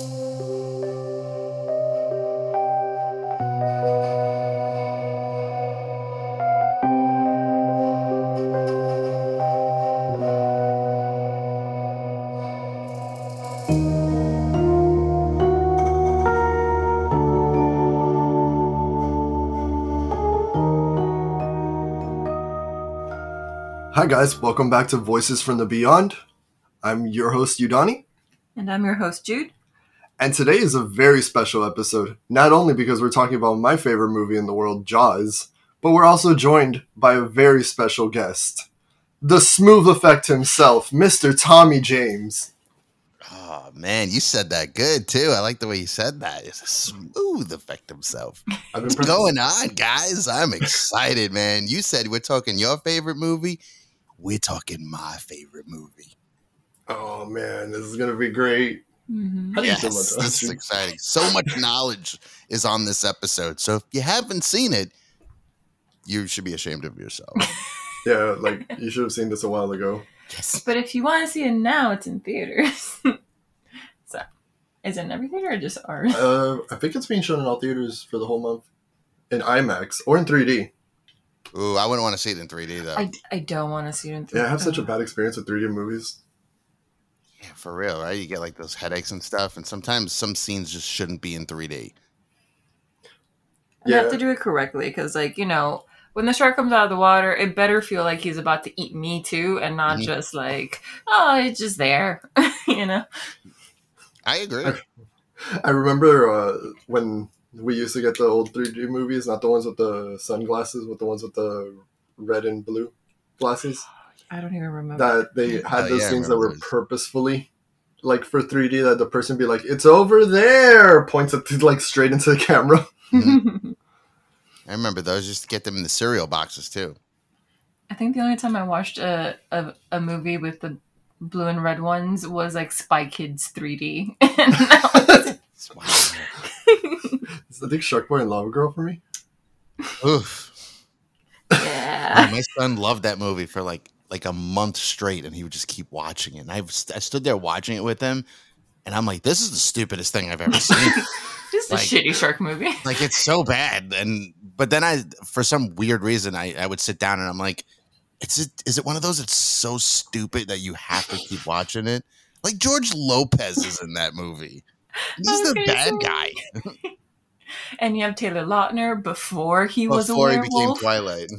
Hi, guys. Welcome back to Voices from the Beyond. I'm your host, Udani, And I'm your host, Jude. And today is a very special episode. Not only because we're talking about my favorite movie in the world, Jaws, but we're also joined by a very special guest. The smooth effect himself, Mr. Tommy James. Oh man, you said that good too. I like the way you said that. It's a smooth effect himself. What's going on, guys? I'm excited, man. You said we're talking your favorite movie. We're talking my favorite movie. Oh man, this is gonna be great. Mm-hmm. How do you Yes, this that? is exciting. So much knowledge is on this episode. So if you haven't seen it, you should be ashamed of yourself. Yeah, like you should have seen this a while ago. yes. But if you want to see it now, it's in theaters. so, is it in every theater or just ours? Uh, I think it's being shown in all theaters for the whole month, in IMAX or in 3D. Ooh, I wouldn't want to see it in 3D though. I, I don't want to see it in theaters. Yeah, I have such a bad experience with 3D movies. Yeah, for real, right? You get like those headaches and stuff, and sometimes some scenes just shouldn't be in 3D. You have to do it correctly because, like, you know, when the shark comes out of the water, it better feel like he's about to eat me too, and not Mhm. just like, oh, it's just there, you know. I agree. I remember uh, when we used to get the old 3D movies, not the ones with the sunglasses, but the ones with the red and blue glasses. I don't even remember. That they had Oh, those yeah, things that were those. purposefully, like for 3D, that the person be like, "It's over there," points it like straight into the camera. I remember those. Just to get them in the cereal boxes too. I think the only time I watched a, a, a movie with the blue and red ones was like Spy Kids 3D. And that was- Wow. It's, I think Shark Boy and Lava Girl for me. Oof. yeah. Oh, my son loved that movie for like like a month straight, and he would just keep watching it. And I, was- I stood there watching it with him, and I'm like, "This is the stupidest thing I've ever seen." Just a Like- shitty shark movie. like it's so bad. And but then I, for some weird reason, I I would sit down and I'm like, "It's it is it one of those that's so stupid that you have to keep watching it?" Like George Lopez is in that movie. He's was the bad say- guy And you have Taylor Lautner before he was a before he became. Twilight.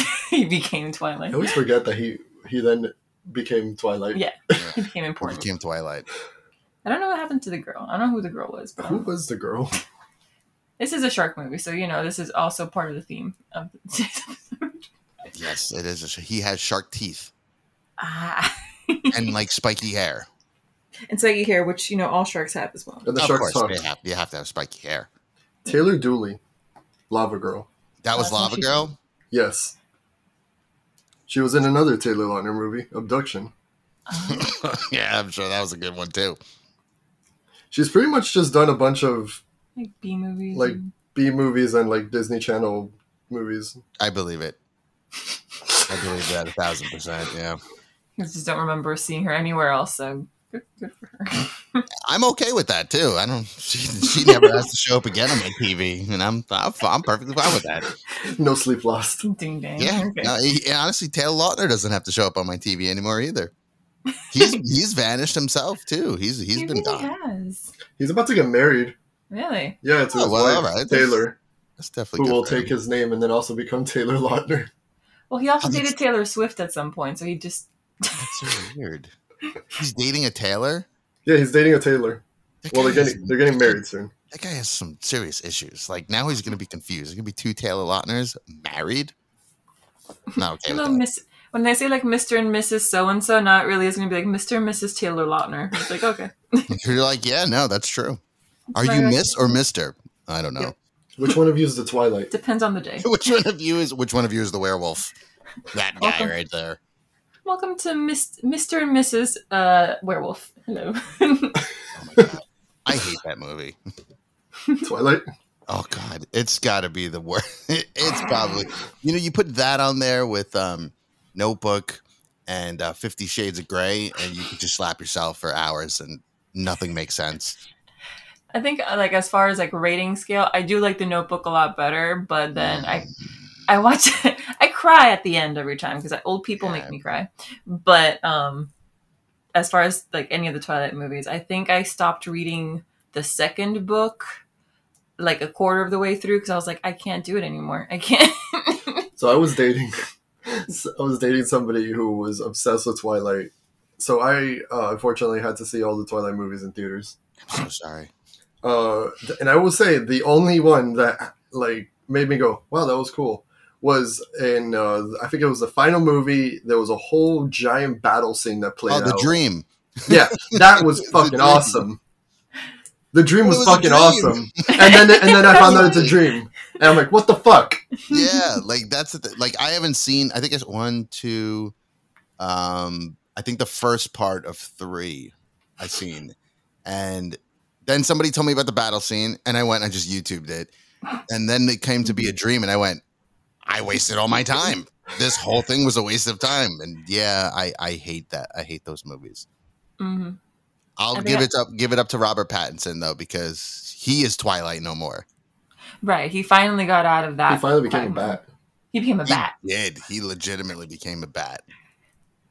he became Twilight. I always forget that he he then became Twilight. Yeah. He became Or important. became Twilight. I don't know what happened to the girl. I don't know who the girl was, but Who was the girl? this is a shark movie, so you know this is also part of the theme of the Yes, it is. A, sh- he has shark teeth ah. and like spiky hair. and spiky hair, which you know all sharks have as well. And the of sharks course, talk. you have, you have to have spiky hair. Taylor Dooley, Lava Girl. That was That's Lava Girl. Yes. She was in another Taylor Lautner movie, Abduction. Um, yeah, I'm sure that was a good one too. She's pretty much just done a bunch of like B movies. Like- and- B movies and like Disney Channel movies. I believe it. I believe that a thousand percent. Yeah, I just don't remember seeing her anywhere else. So good, good for her. I'm okay with that too. I don't. She, she never has to show up again on my TV, and I'm I'm, I'm perfectly fine with that. No sleep lost. Ding dang. Yeah. Okay. No, he- honestly, Taylor Lautner doesn't have to show up on my TV anymore either. He's he's vanished himself too. He's he's he been really gone. has. He's about to get married. Really? Yeah, to Oh, his well, wife, all right. Taylor, That's definitely who good will for him. take his name and then also become Taylor Lautner. Well, he also dated Taylor Swift at some point, so he just. That's so weird. He's dating a Taylor. Yeah, he's dating a Taylor. That Well, they're has- getting they're getting married soon. That guy has some serious issues. Like now he's going to be confused. There's going to be two Taylor Lautners married. Not okay You with. Miss. When they say like Mr. and Mrs. So and so, not really. It's gonna be like Mr. and Mrs. Taylor Lautner. It's like okay. You're like, yeah, no, that's true. Are you Miss or Mister? I don't know. Yeah. Which one of you is the Twilight? Depends on the day. which one of you is which one of you is the werewolf? That guy Welcome. right there. Welcome to Miss, Mr. and Mrs. Uh, Werewolf. Hello. Oh my god, I hate that movie. Twilight. Oh god, it's got to be the worst. It's probably you know you put that on there with um, Notebook and uh, Fifty Shades of Grey, and you could just slap yourself for hours and nothing makes sense. I think uh, like as far as like rating scale, I do like the Notebook a lot better. But then I, I watch, I cry at the end every time because old people Yeah. make me cry. But um, as far as like any of the Twilight movies, I think I stopped reading the second book like a quarter of the way through because I was like, I can't do it anymore. I can't. So I was dating, I was dating somebody who was obsessed with Twilight. So I uh, unfortunately had to see all the Twilight movies in theaters. I'm so sorry. Uh, and I will say the only one that like made me go, "Wow, that was cool," was in uh, I think it was the final movie. There was a whole giant battle scene that played Oh, the out. dream. Yeah, that was fucking awesome. The dream was, was fucking awesome, and then and then I found out it's a dream, and I'm like, "What the fuck?" yeah, like that's the th- like I haven't seen. I think it's one, two. Um, I think the first part of three I seen, and then somebody told me about the battle scene, and I went and I just YouTubed it, and then it came to be a dream, and I went, I wasted all my time. This whole thing was a waste of time, and yeah, I I hate that. I hate those movies. hmm I'll I think give I- it up. Give it up to Robert Pattinson though, because he is Twilight no more. Right. He finally got out of that. He finally became a bat. He became a He bat. did. He legitimately became a bat.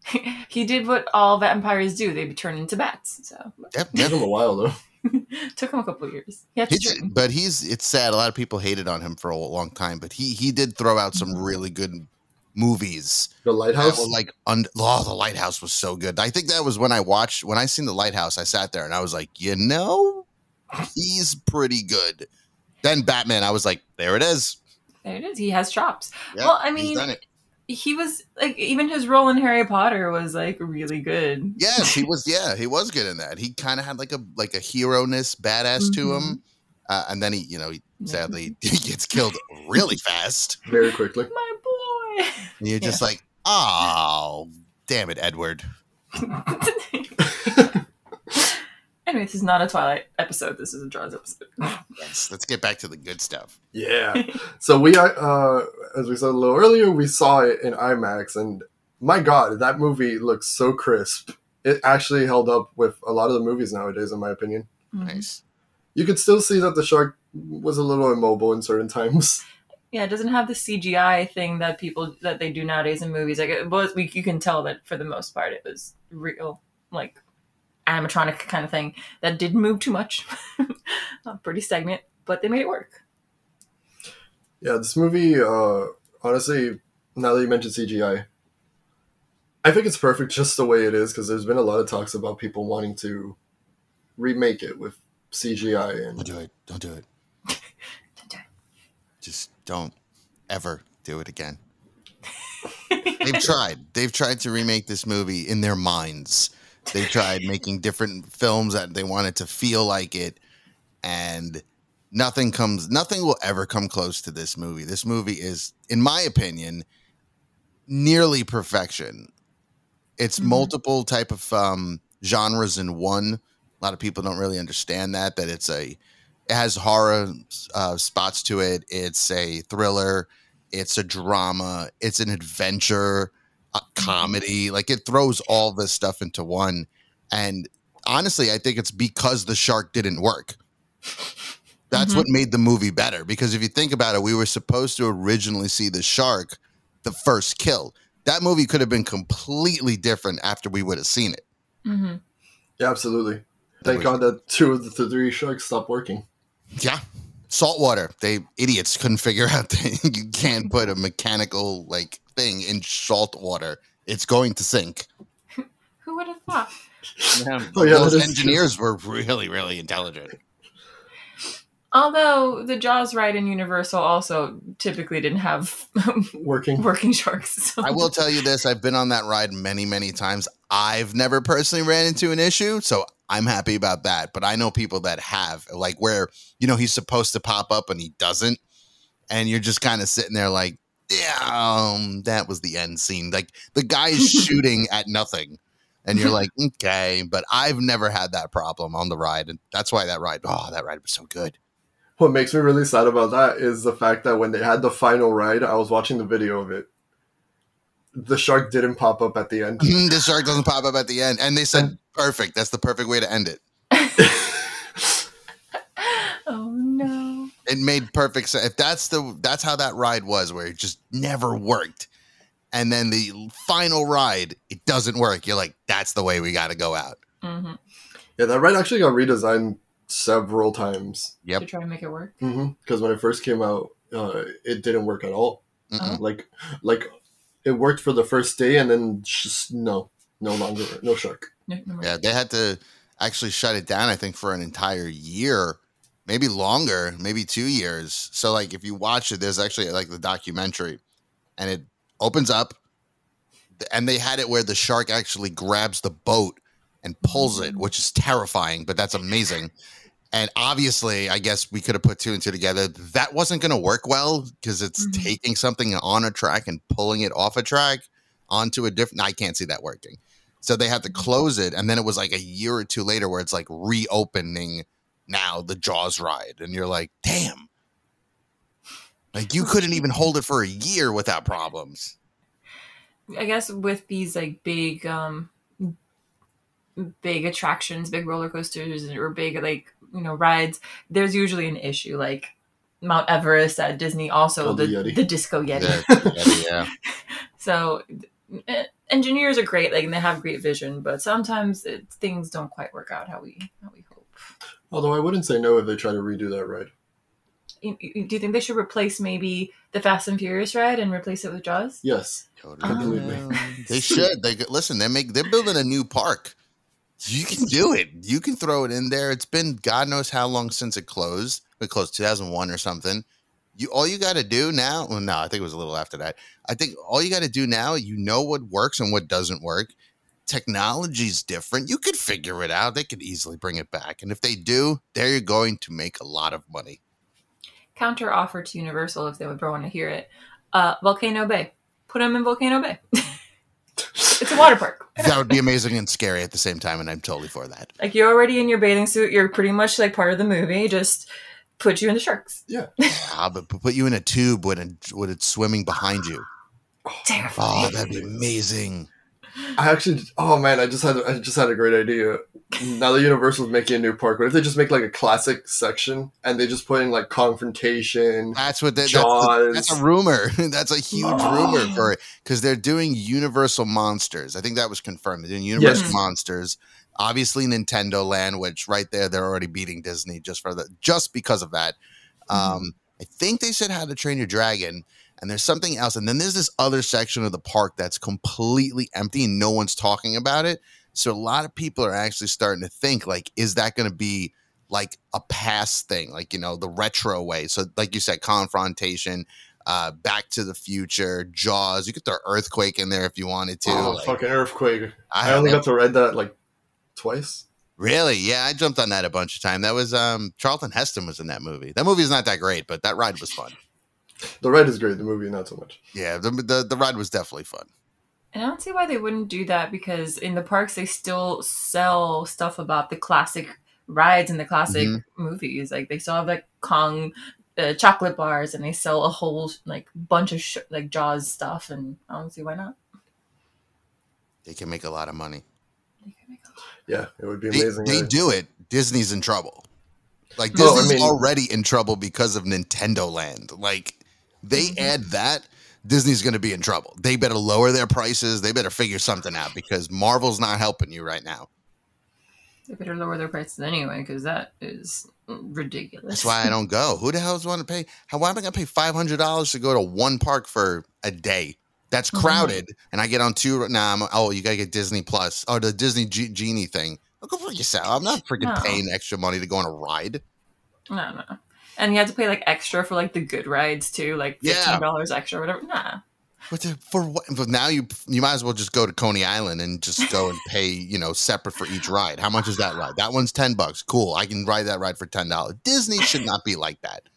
he did what all vampires do. They turn into bats. So Yep. It took him a while though. took him a couple of years. He had to He but he's it's sad. A lot of people hated on him for a long time, but he he did throw out some mm-hmm. really good movies. The lighthouse. were like, un- oh, the Lighthouse was so good. I think that was when I watched when I seen the Lighthouse. I sat there and I was like, you know, he's pretty good. Then Batman, I was like, there it is. There it is. He has chops. Yep, Well, I he's mean, done it. He was like even his role in Harry Potter was like really good. yes, he was. Yeah, he was good in that. He kind of had like a like a hero ness, badass to Mm-hmm. him. Uh, and then he, you know, he, sadly he gets killed really fast. very quickly. My boy. And you're just like, oh, damn it, Edward. anyway, this is not a Twilight episode. This is a Jaws episode. Yes, let's get back to the good stuff. Yeah. So we, uh, as we said a little earlier, we saw it in IMAX, and my God, that movie looks so crisp. It actually held up with a lot of the movies nowadays, in my opinion. Mhm. Nice. You could still see that the shark was a little immobile in certain times. Yeah, it doesn't have the CGI thing that people that they do nowadays in movies. Like it was, we, you can tell that for the most part, it was real, like animatronic kind of thing that didn't move too much. Uh, Pretty stagnant, but they made it work. Yeah, this movie, uh, honestly, now that you mentioned CGI, I think it's perfect just the way it is because there's been a lot of talks about people wanting to remake it with CGI And... Don't and do it. Don't do it. Just don't ever do it again. They've tried. They've tried to remake this movie in their minds. They tried making different films that they wanted to feel like it, and nothing comes. Nothing will ever come close to this movie. This movie is, in my opinion, nearly perfection. It's Mhm. multiple type of um, genres in one. A lot of people don't really understand that. That it's a it has horror uh, spots to it. It's a thriller. It's a drama. It's an adventure, comedy. Like it throws all this stuff into one. And honestly, I think it's because the shark didn't work. That's Mhm. what made the movie better. Because if you think about it, we were supposed to originally see the shark, the first kill. That movie could have been completely different after we would have seen it. hmm yeah, absolutely. Thank God that two of the three sharks stopped working. Yeah. Saltwater. They idiots couldn't figure out that you can't put a mechanical like thing in salt water. It's going to sink. Who would have thought? Oh, yeah, Those that is engineers were really, really intelligent. Although the Jaws ride in Universal also typically didn't have Working. working sharks. So. I will tell you this: I've been on that ride many, many times. I've never personally ran into an issue, so I'm happy about that. But I know people that have, like where you know he's supposed to pop up and he doesn't, and you're just kind of sitting there like, yeah, um, that was the end scene. Like the guy is shooting at nothing, and you're like, okay. But I've never had that problem on the ride, and that's why that ride, oh, that ride was so good. What makes me really sad about that is the fact that when they had the final ride, I was watching the video of it. The shark didn't pop up at the end. the shark doesn't pop up at the end, and they said perfect. That's the perfect way to end it. Oh no! It made perfect sense. If that's the that's how that ride was, where it just never worked, and then the final ride it doesn't work. You're like, that's the way we got to go out. hmm Yeah, that ride actually got redesigned several times. Yep. To try and make it work. Because when it first came out, uh, it didn't work at all. Mm-mm. Like, like it worked for the first day, and then just no, no longer, no shark. No, no. Yeah, they had to actually shut it down. I think for an entire year, maybe longer, maybe two years. So like, if you watch it, there's actually like the documentary, and it opens up, and they had it where the shark actually grabs the boat and pulls it, which is terrifying, but that's amazing. And obviously, I guess we could have put two and two together. That wasn't going to work well because it's Mhm. taking something on a track and pulling it off a track onto a different. I can't see that working. So they had to close it, and then it was like a year or two later where it's like reopening now the Jaws ride, and you're like, damn, like you couldn't even hold it for a year without problems. I guess with these like big um big attractions, big roller coasters or big like, you know, rides, there's usually an issue like Mount Everest at Disney also Oh, the, the the, disco yeti. Yeah, yeah. So eh, engineers are great like and they have great vision, but sometimes it, things don't quite work out how we how we hope. Although I wouldn't say no if they try to redo that ride. You- you- Do you think they should replace maybe the Fast and Furious ride and replace it with Jaws? Yes, Totally. Completely. They should. They could- listen. They make. They're building a new park. You can do it. You can throw it in there. It's been God knows how long since it closed. It closed 2001 or something. You all you got to do now. Well, no, I think it was a little after that. I think all you got to do now. You know what works and what doesn't work. Technology's different. You could figure it out. They could easily bring it back. And if they do, they're going to make a lot of money. counter offer to Universal if they would want to hear it. Uh, Volcano Bay. Put them in Volcano Bay. it's a water park. That would be amazing and scary at the same time. And I'm totally for that. Like you're already in your bathing suit. You're pretty much like part of the movie. Just put you in the sharks. Yeah. ah, but put you in a tube when it when it's swimming behind you. Terrifying. Oh, that'd be amazing. I actually. Oh man, I just had I just had a great idea. Now that Universal's making a new park, what if they just make like a classic section and they just put in like Kongfrontation? That's what they, that's, Jaws. the, that's a rumor. that's a huge Oh. rumor for it because they're doing Universal Monsters. I think that was confirmed. They're doing Universal Yes. Monsters. Obviously, Nintendo Land, which right there they're already beating Disney just for the just because of that. Um, I think they said How to Train Your Dragon, and there's something else, and then there's this other section of the park that's completely empty and no one's talking about it. So a lot of people are actually starting to think like, is that going to be like a past thing, like you know the retro way? So like you said, Kongfrontation. Uh, Back to the Future, Jaws. You could throw Earthquake in there if you wanted to. oh, Like, fucking earthquake! I, I only got to ride that like twice. Really? Yeah, I jumped on that a bunch of time. That was um Charlton Heston was in that movie. That movie is not that great, but that ride was fun. The ride is great. The movie, not so much. Yeah, the the, the ride was definitely fun. And I don't see why they wouldn't do that because in the parks they still sell stuff about the classic rides and the classic Mhm. movies. Like they still have like Kong uh, chocolate bars and they sell a whole like bunch of sh- like Jaws stuff. And I don't see why not. They can make a lot of money. Yeah, it would be They, amazing. they right? do it. Disney's in trouble. Like Well, I Disney's mean- already in trouble because of Nintendo Land. Like they Mhm. add that, Disney's going to be in trouble. They better lower their prices. They better figure something out because Marvel's not helping you right now. They better lower their prices anyway because that is ridiculous. That's why I don't go. Who the hell's want to pay? How why am I going to pay five hundred dollars to go to one park for a day? That's crowded, and I get on two. Nah, I'm, oh, you got to get Disney Plus. Oh, the Disney G- Genie thing. Look for yourself. I'm not freaking No. paying extra money to go on a ride. No, no. And you have to pay like extra for like the good rides too, like fifteen dollars extra or whatever. Nah. But the, for what? But now you you might as well just go to Coney Island and just go and pay you know separate for each ride. How much is that ride? That one's ten bucks. Cool. I can ride that ride for ten dollars. Disney should not be like that.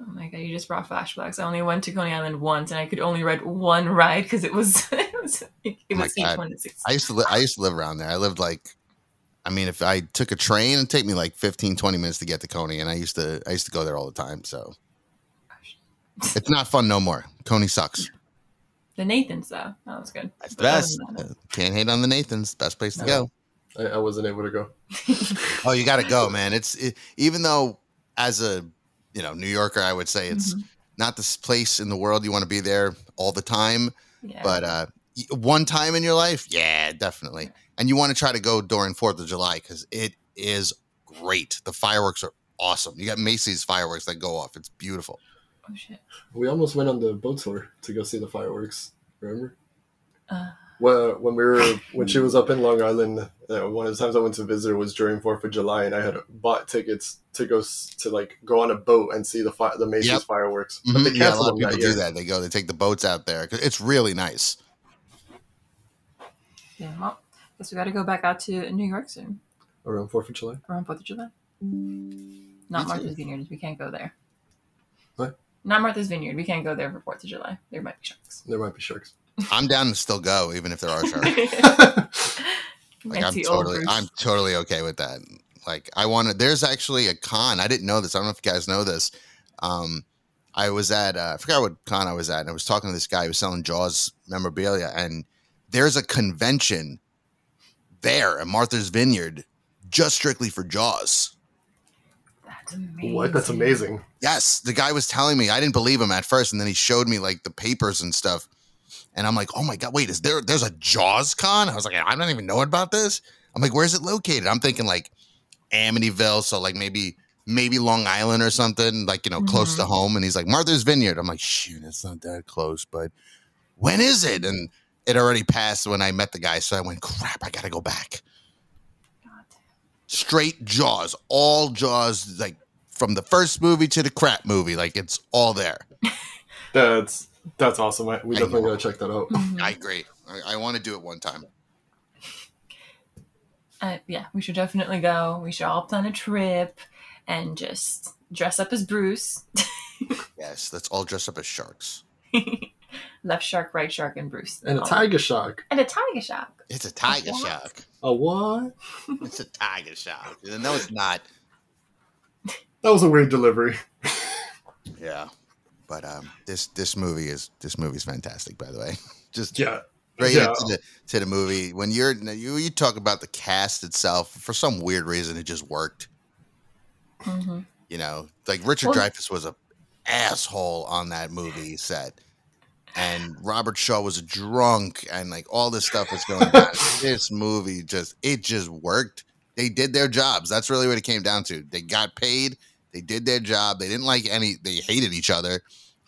Oh my god, you just brought flashbacks. I only went to Coney Island once and I could only ride one ride because it was it was, it Oh each God. one six. I used to li- I used to live around there. I lived like I mean if I took a train it'd take me like 15 20 minutes to get to Coney and I used to I used to go there all the time. So it's not fun no more. Coney sucks. The Nathans though, that was good. That's the best. that, Can't hate on the Nathans. Best place to go. I, I wasn't able to go. Oh, you got to go, man. It's it, even though as a you know, New Yorker, I would say it's Mhm. not this place in the world you want to be there all the time, Yeah. but uh, one time in your life, yeah, definitely. And you want to try to go during Fourth of July because it is great. The fireworks are awesome. You got Macy's fireworks that go off. It's beautiful. oh shit. We almost went on the boat tour to go see the fireworks. Remember? Uh, Well, when we were when she was up in Long Island, uh, one of the times I went to visit her was during Fourth of July, and I had bought tickets to go to like go on a boat and see the fi- the Macy's Yep. fireworks. But Mhm. they Yeah, a canceled lot of people that year. do that. They go, they take the boats out there. 'cause It's really nice. yeah. Well, guess we got to go back out to New York soon around Fourth of July. around Fourth of July. Not Me Martha's too. Vineyard. We can't go there. What? Not Martha's Vineyard. We can't go there for Fourth of July. There might be sharks. There might be sharks. I'm down to still go, even if there are sharks. Like I'm totally, I'm totally okay with that. Like I want to. There's actually a con. I didn't know this. I don't know if you guys know this. Um, I was at. Uh, I forgot what con I was at, and I was talking to this guy who was selling Jaws memorabilia, and there's a convention there at Martha's Vineyard just strictly for Jaws. That's amazing. what? That's amazing. Yes, the guy was telling me. I didn't believe him at first, and then he showed me like the papers and stuff. And I'm like, oh my god, wait, is there? There's a Jaws con? I was like, I don't even know about this. I'm like, where's it located? I'm thinking like Amityville, so like maybe maybe Long Island or something, like you know, close to mm-hmm. home. And he's like, Martha's Vineyard. I'm like, shoot, it's not that close, but when is it? And it already passed when I met the guy, so I went, crap, I gotta go back. God. Straight Jaws, all Jaws, like from the first movie to the crap movie, like it's all there. That's that's awesome. We I definitely know. gotta check that out. Mhm. I agree. I, I want to do it one time. Uh, yeah, we should definitely go. We should all plan a trip and just dress up as Bruce. Yes, let's all dress up as sharks. Left shark, right shark, and Bruce. And a Oh. tiger shark. And a tiger shark. It's a tiger What? shark. A what? It's a tiger shark. No, it's not. That was a weird delivery. Yeah, but um, this this movie is this movie's fantastic. By the way, just Yeah. straight yeah. into the to the movie. When you're you you talk about the cast itself, for some weird reason, it just worked. hmm You know, like Richard Well- Dreyfuss was a asshole on that movie set. And Robert Shaw was a drunk, and like all this stuff was going on. this movie just it just worked. They did their jobs. That's really what it came down to. They got paid. They did their job. They didn't like any. They hated each other,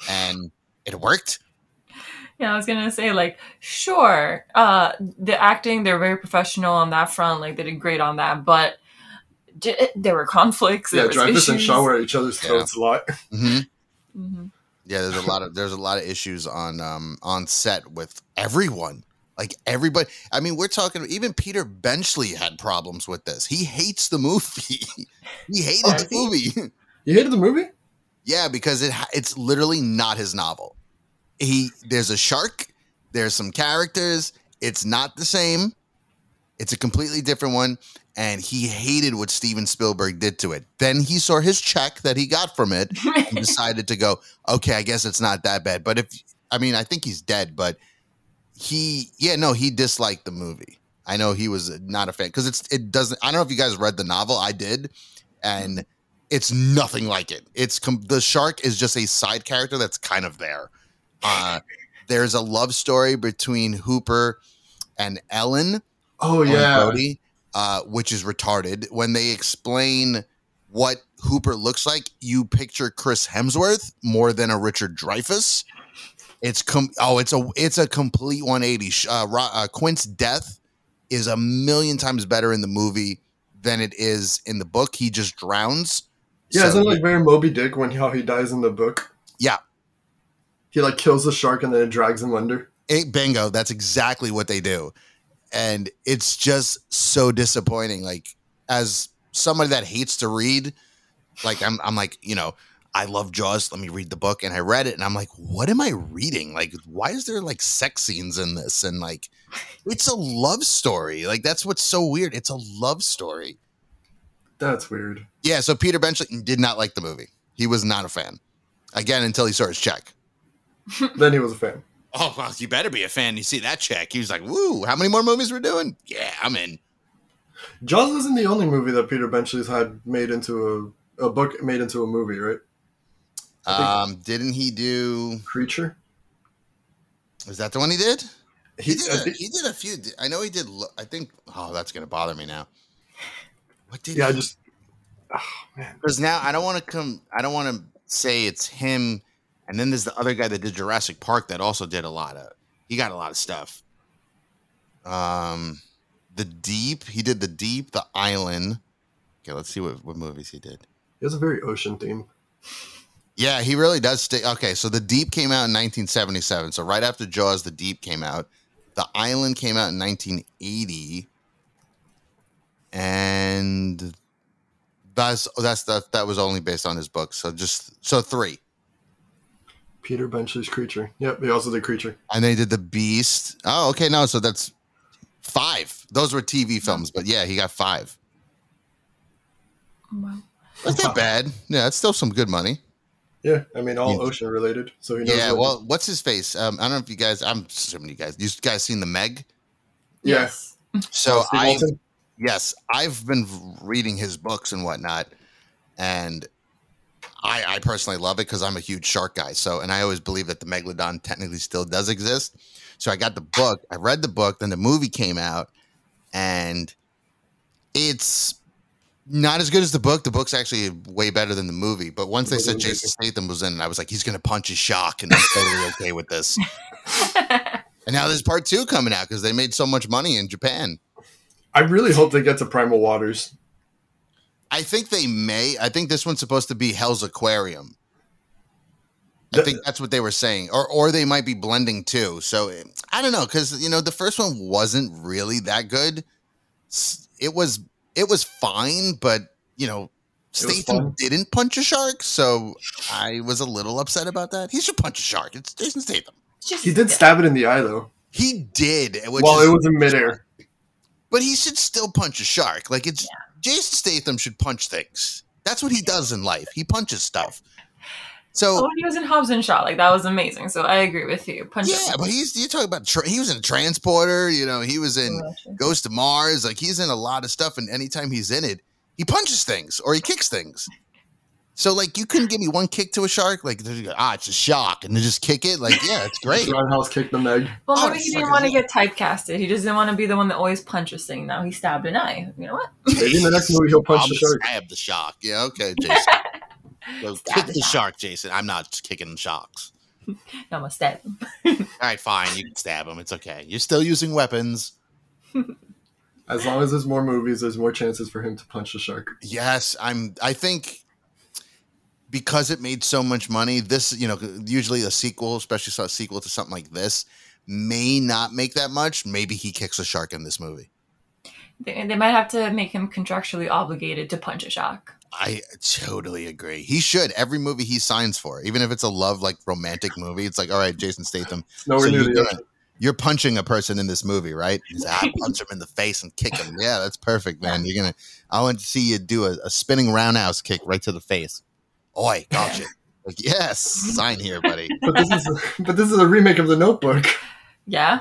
and it worked. Yeah, I was gonna say like, sure, uh, the acting they're very professional on that front. Like they did great on that, but j- there were conflicts. Yeah, There Dreyfuss and issues. Shaw were at each other's Yeah. throats a lot. hmm hmm Yeah, there's a lot of there's a lot of issues on um on set with everyone. Like everybody. I mean, we're talking even Peter Benchley had problems with this. He hates the movie. he hated Oh, the movie. You hated the movie? yeah, because it it's literally not his novel. He there's a shark, there's some characters, it's not the same. It's a completely different one and he hated what Steven Spielberg did to it. Then he saw his check that he got from it and decided to go, okay, I guess it's not that bad. But if I mean, I think he's dead, but he, yeah, no, he disliked the movie. I know he was not a fan because it's it doesn't. I don't know if you guys read the novel. I did, and it's nothing like it. It's com- the shark is just a side character that's kind of there. Uh, there's a love story between Hooper and Ellen, Oh yeah. Brody, uh, which is retarded. When they explain what Hooper looks like, you picture Chris Hemsworth more than a Richard Dreyfuss. It's com- oh, it's a it's a complete 180. Sh- Uh, uh, Quint's death is a million times better in the movie than it is in the book. He just drowns. Yeah, So- isn't it like very Moby Dick when how he dies in the book? Yeah. He like kills the shark and then it drags him under. it, bingo that's exactly what they do and it's just so disappointing. Like as somebody that hates to read like i'm, I'm like you know i love jaws let me read the book and i read it and i'm like what am i reading? Like why is there like sex scenes in this? And like it's a love story. Like that's what's so weird. It's a love story. That's weird. yeah so peter benchley did not like the movie. He was not a fan. Again until he saw his check. Then he was a fan. Oh, well, you better be a fan. You see that check. He was like, woo, how many more movies we're doing? Yeah, I'm in. Jaws isn't the only movie that Peter Benchley's had made into a, a book made into a movie, right? Um, didn't he do? Creature. Is that the one he did? He He, did. A, think- he did a few. I know he did. I think. Oh, that's gonna bother me now. What did? yeah, I just. Oh man. because now I don't want to come. I don't want to say it's him. And then there's the other guy that did Jurassic Park that also did a lot of. He got a lot of stuff. Um, the Deep. He did the Deep, the Island. Okay, let's see what what movies he did. He has a very ocean theme. Yeah, he really does stay. Okay, so The Deep came out in 1977. So right after Jaws, The Deep came out. The Island came out in 1980. And that's that's that that was only based on his book. So just so three. Peter Benchley's Creature. Yep, he also did Creature. And they did The Beast. Oh, okay, no, so that's five. Those were TV films, but yeah, he got five. Wow. That's not bad. Yeah, it's still some good money. Yeah, I mean all Yeah. ocean related. So he knows. Yeah, what- well, what's his face? Um, I don't know if you guys. I'm assuming you guys. You guys seen the Meg? yeah. Yes. So I yes, I've been reading his books and whatnot, and I, I personally love it because I'm a huge shark guy. So, and I always believe that the megalodon technically still does exist. So I got the book, I read the book, then the movie came out, and it's not as good as the book. The book's actually way better than the movie. But once they said Jason Statham was in, I was like, he's gonna punch a shark, and I'm totally okay with this. And now there's part two coming out because they made so much money in Japan. I really hope they get to Primal Waters. I think they may. I think this one's supposed to be Hell's Aquarium. I The- think that's what they were saying, or or they might be blending too. So I don't know because you know the first one wasn't really that good. It was it was fine, but you know It Statham didn't punch a shark, so I was a little upset about that. He should punch a shark. It's Jason Statham. Just, He did stab it in the eye though. He did, which While is- it was in midair. but he should still punch a shark. Like it's Jason Statham should punch things. That's what he does in life. He punches stuff. So Oh, he was in Hobbs and Shaw. Like that was amazing. So I agree with you. Punch yeah, but he's you talk about tra- he was in a transporter. You know, he was in Ghosts of Mars. Like he's in a lot of stuff, and anytime he's in it, he punches things or he kicks things. So like you couldn't give me one kick to a shark. Like ah, it's a shark, and then just kick it. Like yeah, it's great. Roundhouse kicked the Meg. Well, Oh, maybe he didn't want to get typecasted. He just didn't want to be the one that always punches things. Now he stabbed an eye. You know what? Maybe in the next movie he'll punch I'm the shark. Stab the shark. Yeah, okay, Jason. Go Stab kick the the shark. shark, Jason. I'm not kicking sharks. I'm gonna stab him. All right, fine. You can stab him. It's okay. You're still using weapons. As long as there's more movies, there's more chances for him to punch the shark. Yes, I'm. I think because it made so much money, this you know usually a sequel, especially a sequel to something like this, may not make that much. Maybe he kicks a shark in this movie. They, they might have to make him contractually obligated to punch a shark. I totally agree. He should every movie he signs for, even if it's a love like romantic movie. It's like, all right, Jason Statham, It's nowhere So you're the gonna- you're punching a person in this movie, right? He's like, I punch him in the face and kick him. Yeah, that's perfect, man. You're gonna. I want to see you do a, a spinning roundhouse kick right to the face. Oi, gotcha. Like, yes, sign here, buddy. But this is but this is a remake of The Notebook. Yeah.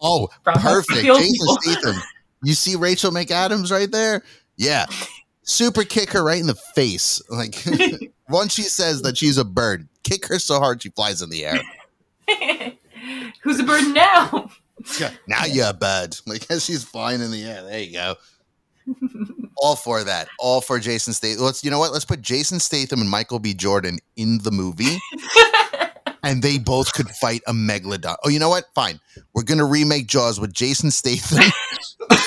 Oh, From perfect. Field Jason Statham. You see Rachel McAdams right there? Yeah. Super kick her right in the face. Like once she says that she's a bird, kick her so hard she flies in the air. Who's a bird now? now you're a bird. Like as she's flying in the air. There you go. All for that. All for Jason Statham. Let's you know what? Let's put Jason Statham and Michael B. Jordan in the movie. and they both could fight a megalodon. Oh, you know what? Fine. We're gonna remake Jaws with Jason Statham.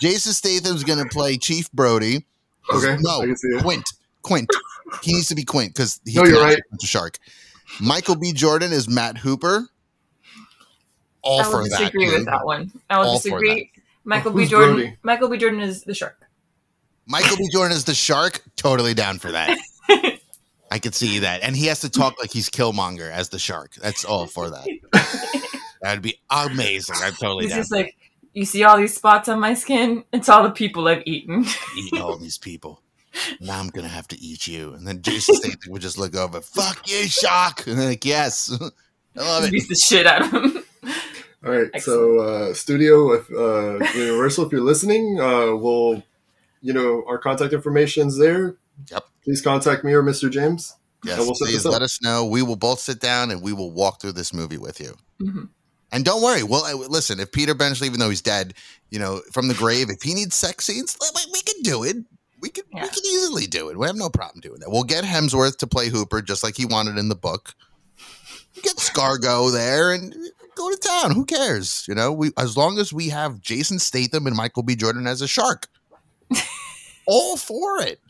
Jason Statham's gonna play Chief Brody. Okay, No, I can see it. Quint. Quint. He needs to be Quint because he No, you're right. punch a shark. Michael B. Jordan is Matt Hooper. All I for will that. disagree dude. with that one. I will All disagree. Michael Who's B. Jordan. Brody? Michael B. Jordan is the shark. Michael B. Jordan is the shark. Totally down for that. I could see that, and he has to talk like he's Killmonger as the shark. That's all for that. That'd be amazing. I'm totally He's down. just like, you see all these spots on my skin? It's all the people I've eaten. eat all these people. Now I'm gonna have to eat you. And then Jason Statham would just look over, fuck you, shark. And they're like, yes. I love it. Beats the shit out of him. All right, so uh, studio with uh, Universal, if you're listening, uh, we'll, you know, our contact information's there. Yep. Please contact me or Mr. James. Yes, And we'll please this up. let us know. We will both sit down and we will walk through this movie with you. Mhm. And don't worry. Well, uh, listen, if Peter Benchley, even though he's dead, you know, from the grave, if he needs sex scenes, we, we can do it. We can we can easily do it. We have no problem doing that. We'll get Hemsworth to play Hooper just like he wanted in the book. Get Scargo there and go to town. Who cares? You know, we as long as we have Jason Statham and Michael B. Jordan as a shark. All for it.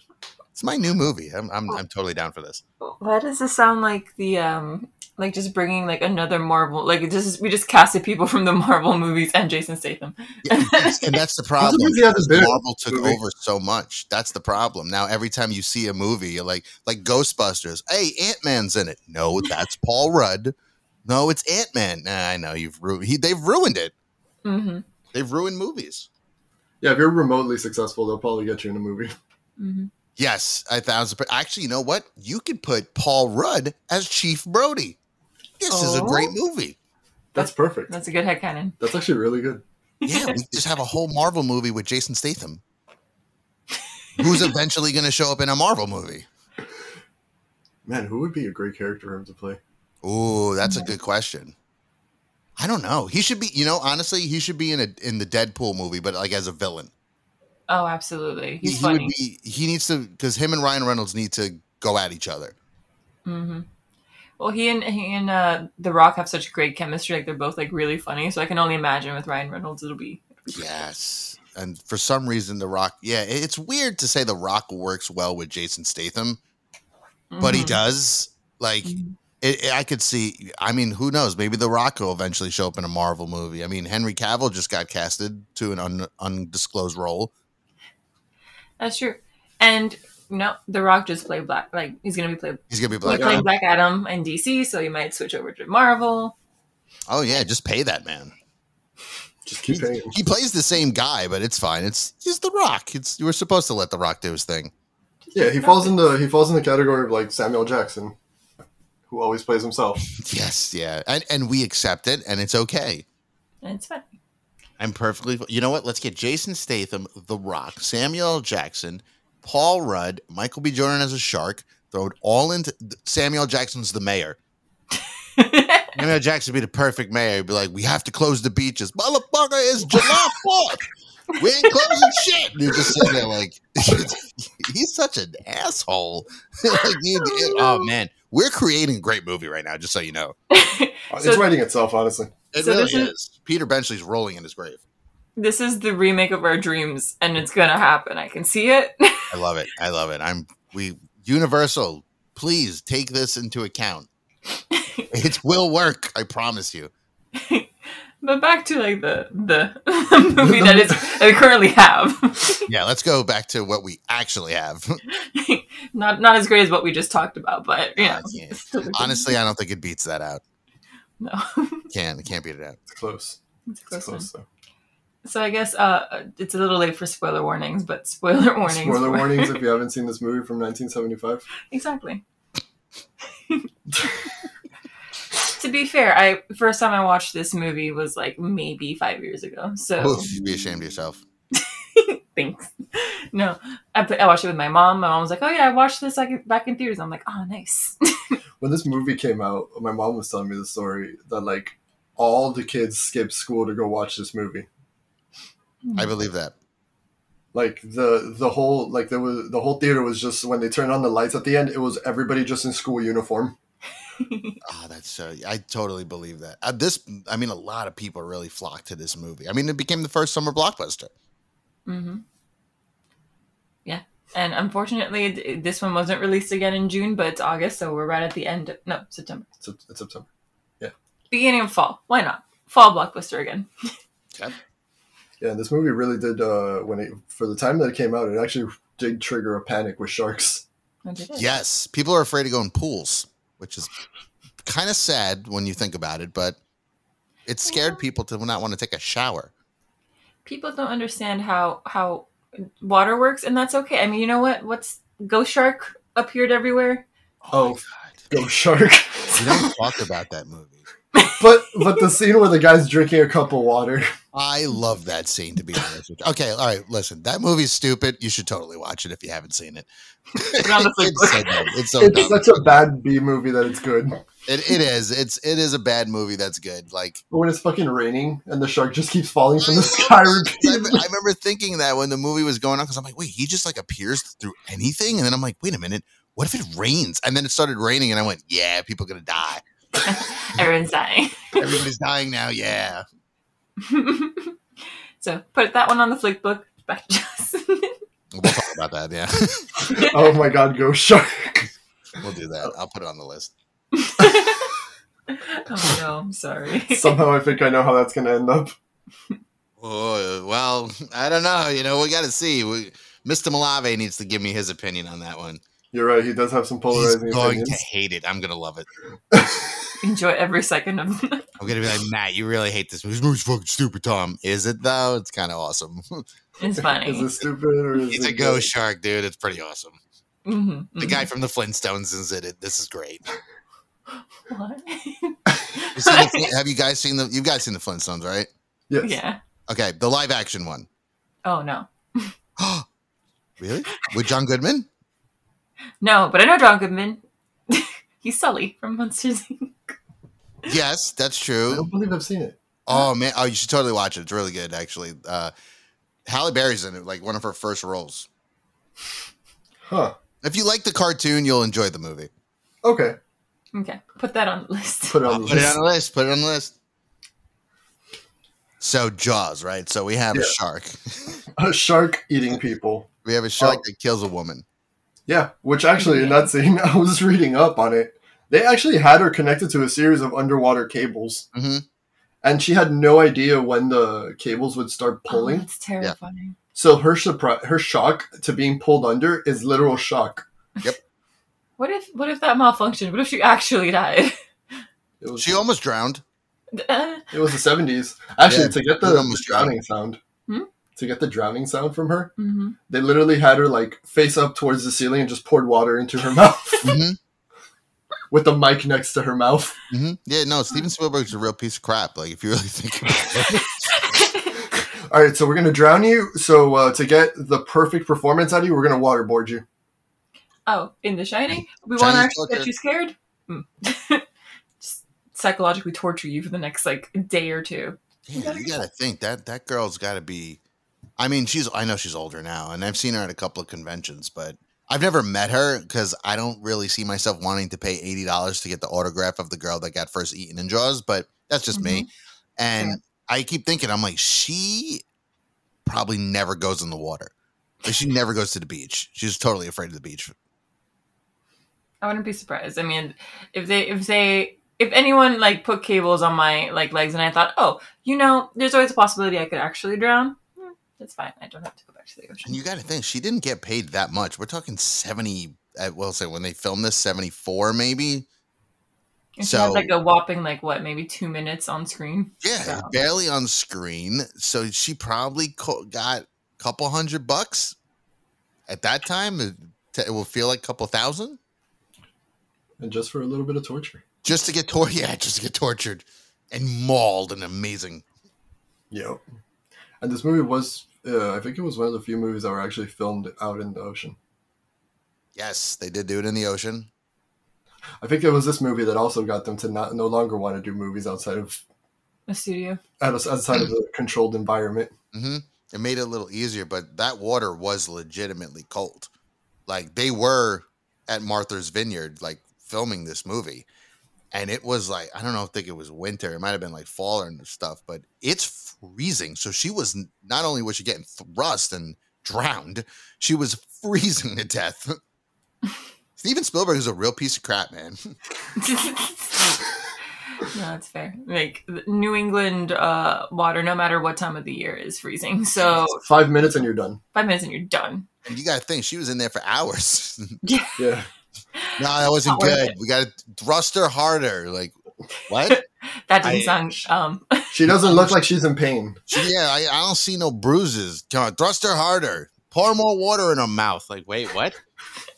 It's my new movie. I'm I'm, I'm totally down for this. Why does this sound like the um like just bringing like another Marvel like it just we just casted people from the Marvel movies and Jason Statham. Yeah, and that's the problem. movie because Marvel took movie. over so much. That's the problem. Now every time you see a movie, you're like, like Ghostbusters. Hey, Ant Man's in it. No, that's Paul Rudd. No, it's Ant Man. Nah, I know you've ruined. He, they've ruined it. Mm-hmm. They've ruined movies. Yeah, if you're remotely successful, they'll probably get you in a movie. Mm-hmm. Yes, a thousand. per- Actually, you know what? You could put Paul Rudd as Chief Brody. This is a Oh. great movie. That's perfect. That's a good headcanon. That's actually really good. Yeah, we just have a whole Marvel movie with Jason Statham, who's eventually going to show up in a Marvel movie. Man, who would be a great character for him to play? Ooh, that's a good question. I don't know. He should be, you know, honestly, he should be in a in the Deadpool movie, but like as a villain. Oh, absolutely. He, He's he funny. would be. He needs to because him and Ryan Reynolds need to go at each other. hmm Well, he and he and uh, The Rock have such great chemistry. Like they're both like really funny. So I can only imagine with Ryan Reynolds, it'll be. Yes, and for some reason, The Rock. Yeah, it's weird to say The Rock works well with Jason Statham, but he Mhm. does. Like, Mhm. It, it- I could see. I mean, who knows? Maybe The Rock will eventually show up in a Marvel movie. I mean, Henry Cavill just got casted to an un, undisclosed role. That's true. And no, The Rock just played Black. Like he's gonna be playing. He's gonna be He Black. Adam. played Black Adam in DC, so he might switch over to Marvel. Oh yeah, just pay that man. Just keep paying him. He plays the same guy, but it's fine. It's he's the Rock. It's you were supposed to let the Rock do his thing. Yeah, he falls in the he falls in the category of like Samuel Jackson, who always plays himself. Yes, yeah, and and we accept it, and it's okay. And it's fun. I'm perfectly. You know what? Let's get Jason Statham, The Rock, Samuel L. Jackson, Paul Rudd, Michael B. Jordan as a shark. Throw it all into Samuel Jackson's the mayor. Samuel Jackson would be the perfect mayor. He'd be like, "We have to close the beaches, motherfucker. It's July Fourth. We ain't closing shit." And you just sit there like, he's such an asshole. like, you, oh man, we're creating a great movie right now. Just so you know, So- it's writing itself, honestly. it So really is- is. Peter Benchley's rolling in his grave. this is the remake of our dreams, and it's gonna happen. I can see it. I love it. I love it. I'm we Universal. Please take this into account. It will work. I promise you. But back to like the the movie that is that we currently have. Yeah, let's go back to what we actually have. not not as great as what we just talked about, but you I know, can't. it's still a good- Honestly, I don't think it beats that out. no. Can't. It can't beat it out. It's close. It's a It's close one. close though. So I guess uh, it's a little late for spoiler warnings, but spoiler warnings. Spoiler for- warnings if you haven't seen this movie from 1975. Exactly. To be fair, I first time I watched this movie was like maybe five years ago. So Oof, you'd be ashamed of yourself. thanks. No, I, put, I watched it with my mom. My mom was like, "Oh yeah, I watched this like back in theaters." I'm like, "Oh, nice." When this movie came out, my mom was telling me the story that like all the kids skipped school to go watch this movie. I believe that. Like the the whole like there was the whole theater was just when they turned on the lights at the end, it was everybody just in school uniform. Oh, that's so. I totally believe that. Uh, this, I mean, a lot of people really flocked to this movie. I mean, it became the first summer blockbuster. hmm Yeah, and unfortunately, this one wasn't released again in June, but it's August, so we're right at the end. Of, no, September, It's, it's September. Yeah. Beginning of fall. Why not fall blockbuster again? Okay. Yeah, this movie really did. Uh, when it for the time that it came out, it actually did trigger a panic with sharks. I did it. Yes, people are afraid to go in pools, which is kind of sad when you think about it, but it scared people to not want to take a shower. people don't understand how how water works, and that's okay. I mean, you know what? What's Ghost Shark appeared everywhere. Oh. oh God. Go shark! We don't talk about that movie. But but the scene where the guy's drinking a cup of water. I love that scene. To be honest with you. Okay, all right. Listen, that movie's stupid. You should totally watch it if you haven't seen it. it on the it's so dumb. It's so It's dumb. such a bad B movie that it's good. It, it is. It's it is a bad movie. That's good. Like But when it's fucking raining and the shark just keeps falling from the sky I. I remember thinking that when the movie was going on because I'm like, wait, he just like appears through anything, and then I'm like, wait a minute, what if it rains? And then it started raining, and I went, yeah, people are gonna die. Everyone's dying. Everybody's dying now. Yeah. so put that one on the Flickbook. Back to Justin. We'll talk about that. Yeah, oh my god, go shark. we'll do that. I'll put it on the list. oh no, I'm sorry. Somehow I think I know how that's gonna end up. Oh, well, I don't know. You know, we got to see. We, Mr. Malave needs to give me his opinion on that one. You're right, he does have some polarizing. He's going opinions. to hate it. I'm going to love it. Enjoy every second of it. I'm going to be like, Matt, you really hate this movie. This movie's fucking stupid, Tom. Is it, though? It's kind of awesome. It's funny. Is it stupid or is He's it a ghost shark, dude. It's pretty awesome. hmm The guy from the Flintstones is in it. This is great. What? You the have you guys seen the? You guys seen the Flintstones, right? Yes. yeah. Okay, the live action one. Oh no. really? With John Goodman? No, but I know John Goodman. He's Sully from Monsters Inc. Yes, that's true. I don't believe I've seen it. Oh man, oh you should totally watch it. It's really good, actually. Uh, Halle Berry's in it, like one of her first roles. Huh. If you like the cartoon, you'll enjoy the movie. Okay. Okay, put that on the list. Put it on the put it list. on the list. Put it on the list. So Jaws, right? So we have a shark. A shark eating people. We have a shark Oh. that kills a woman. Yeah, which actually in that scene, I was reading up on it. They actually had her connected to a series of underwater cables, hmm and she had no idea when the cables would start Oh, pulling. that's terrifying. So her surprise, her shock to being pulled under is literal shock. Yep. what if what if that malfunctioned? What if she actually died? It was She almost drowned. It was the seventies. Actually, Yeah, to get it the, almost drowning sound, Hmm? To get the drowning sound from her, mhm. they literally had her like face up towards the ceiling and just poured water into her mouth hmm with the mic next to her mouth. hmm Yeah, no, Steven Spielberg's a real piece of crap. Like, if you really think about it. All right, so we're gonna drown you. So uh, to get the perfect performance out of you, we're gonna waterboard you. Oh, in The Shining, we want to actually get you scared. Hmm. Just psychologically torture you for the next like day or two. Yeah, you gotta think that that girl's got to be. I mean, she's. I know she's older now, and I've seen her at a couple of conventions, but I've never met her because I don't really see myself wanting to pay eighty dollars to get the autograph of the girl that got first eaten in Jaws. But that's just me. Mm-hmm. And Yeah. I keep thinking, I'm like, she probably never goes in the water. Like, she never goes to the beach. She's totally afraid of the beach. I wouldn't be surprised. I mean, if they if they if anyone like put cables on my like legs and I thought, oh, you know, there's always a possibility I could actually drown. That's fine. I don't have to go back to the ocean. And you got to think, she didn't get paid that much. We're talking seventy. Uh, I will say when they filmed this, seventy four maybe. And she had so- like a whopping like what, maybe two minutes on screen. Yeah, So- barely on screen. So she probably co- got a couple hundred bucks at that time. Uh, it, it will feel like a couple thousand And just for a little bit of torture. just to get tortured. Yeah, just to get tortured and mauled and amazing. Yep. And this movie was, uh, I think it was one of the few movies that were actually filmed out in the ocean. Yes, they did do it in the ocean. I think it was this movie that also got them to not no longer want to do movies outside of A studio. outside of the controlled environment. hmm It made it a little easier, but that water was legitimately cold. Like they were at Martha's Vineyard, like filming this movie, and it was like I don't know, I think it was winter. It might have been like fall and stuff, but it's freezing. So she was not only was she getting thrust and drowned, she was freezing to death. Steven Spielberg is a real piece of crap, man. no, that's fair. Like New England uh, water, no matter what time of the year, is freezing. So Five minutes and you're done. five minutes and you're done. And you got to think she was in there for hours. Yeah. Yeah. no, that wasn't Not good. We got to thrust her harder. Like what? That didn't I- sound. Um, She doesn't look like she's in pain. She- yeah, I, I don't see no bruises. Come on, thrust her harder. Pour more water in her mouth. Like, wait, what?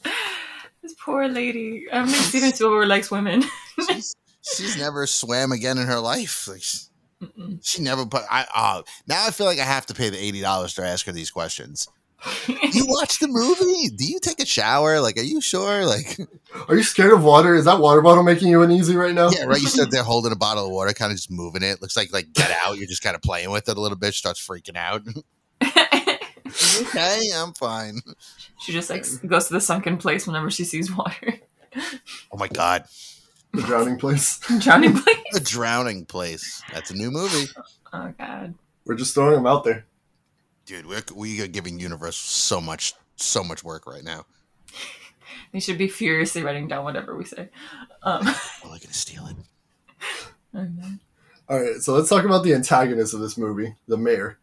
this poor lady. I don't think Steven Spielberg likes women. She's, she's never swam again in her life. Like she, Mm-mm. she never put. I oh, now I feel like I have to pay the eighty dollars to ask her these questions. Do you watch the movie? Do you take a shower? Like, are you sure? Like, Are you scared of water? Is that water bottle making you uneasy right now? yeah, right. You stood there holding a bottle of water, kind of just moving it. Looks like like get out. You're just kind of playing with it a little bit. She starts freaking out. okay, I'm fine. she just like goes to the sunken place whenever she sees water. Oh my god, The drowning place. Drowning place. the drowning place. That's a new movie, Oh god. We're just throwing them out there. Dude. We're we are giving Universal so much so much work right now. They should be furiously writing down whatever we say. Um, they're gonna steal it. okay. All right, so let's talk about the antagonist of this movie, the mayor.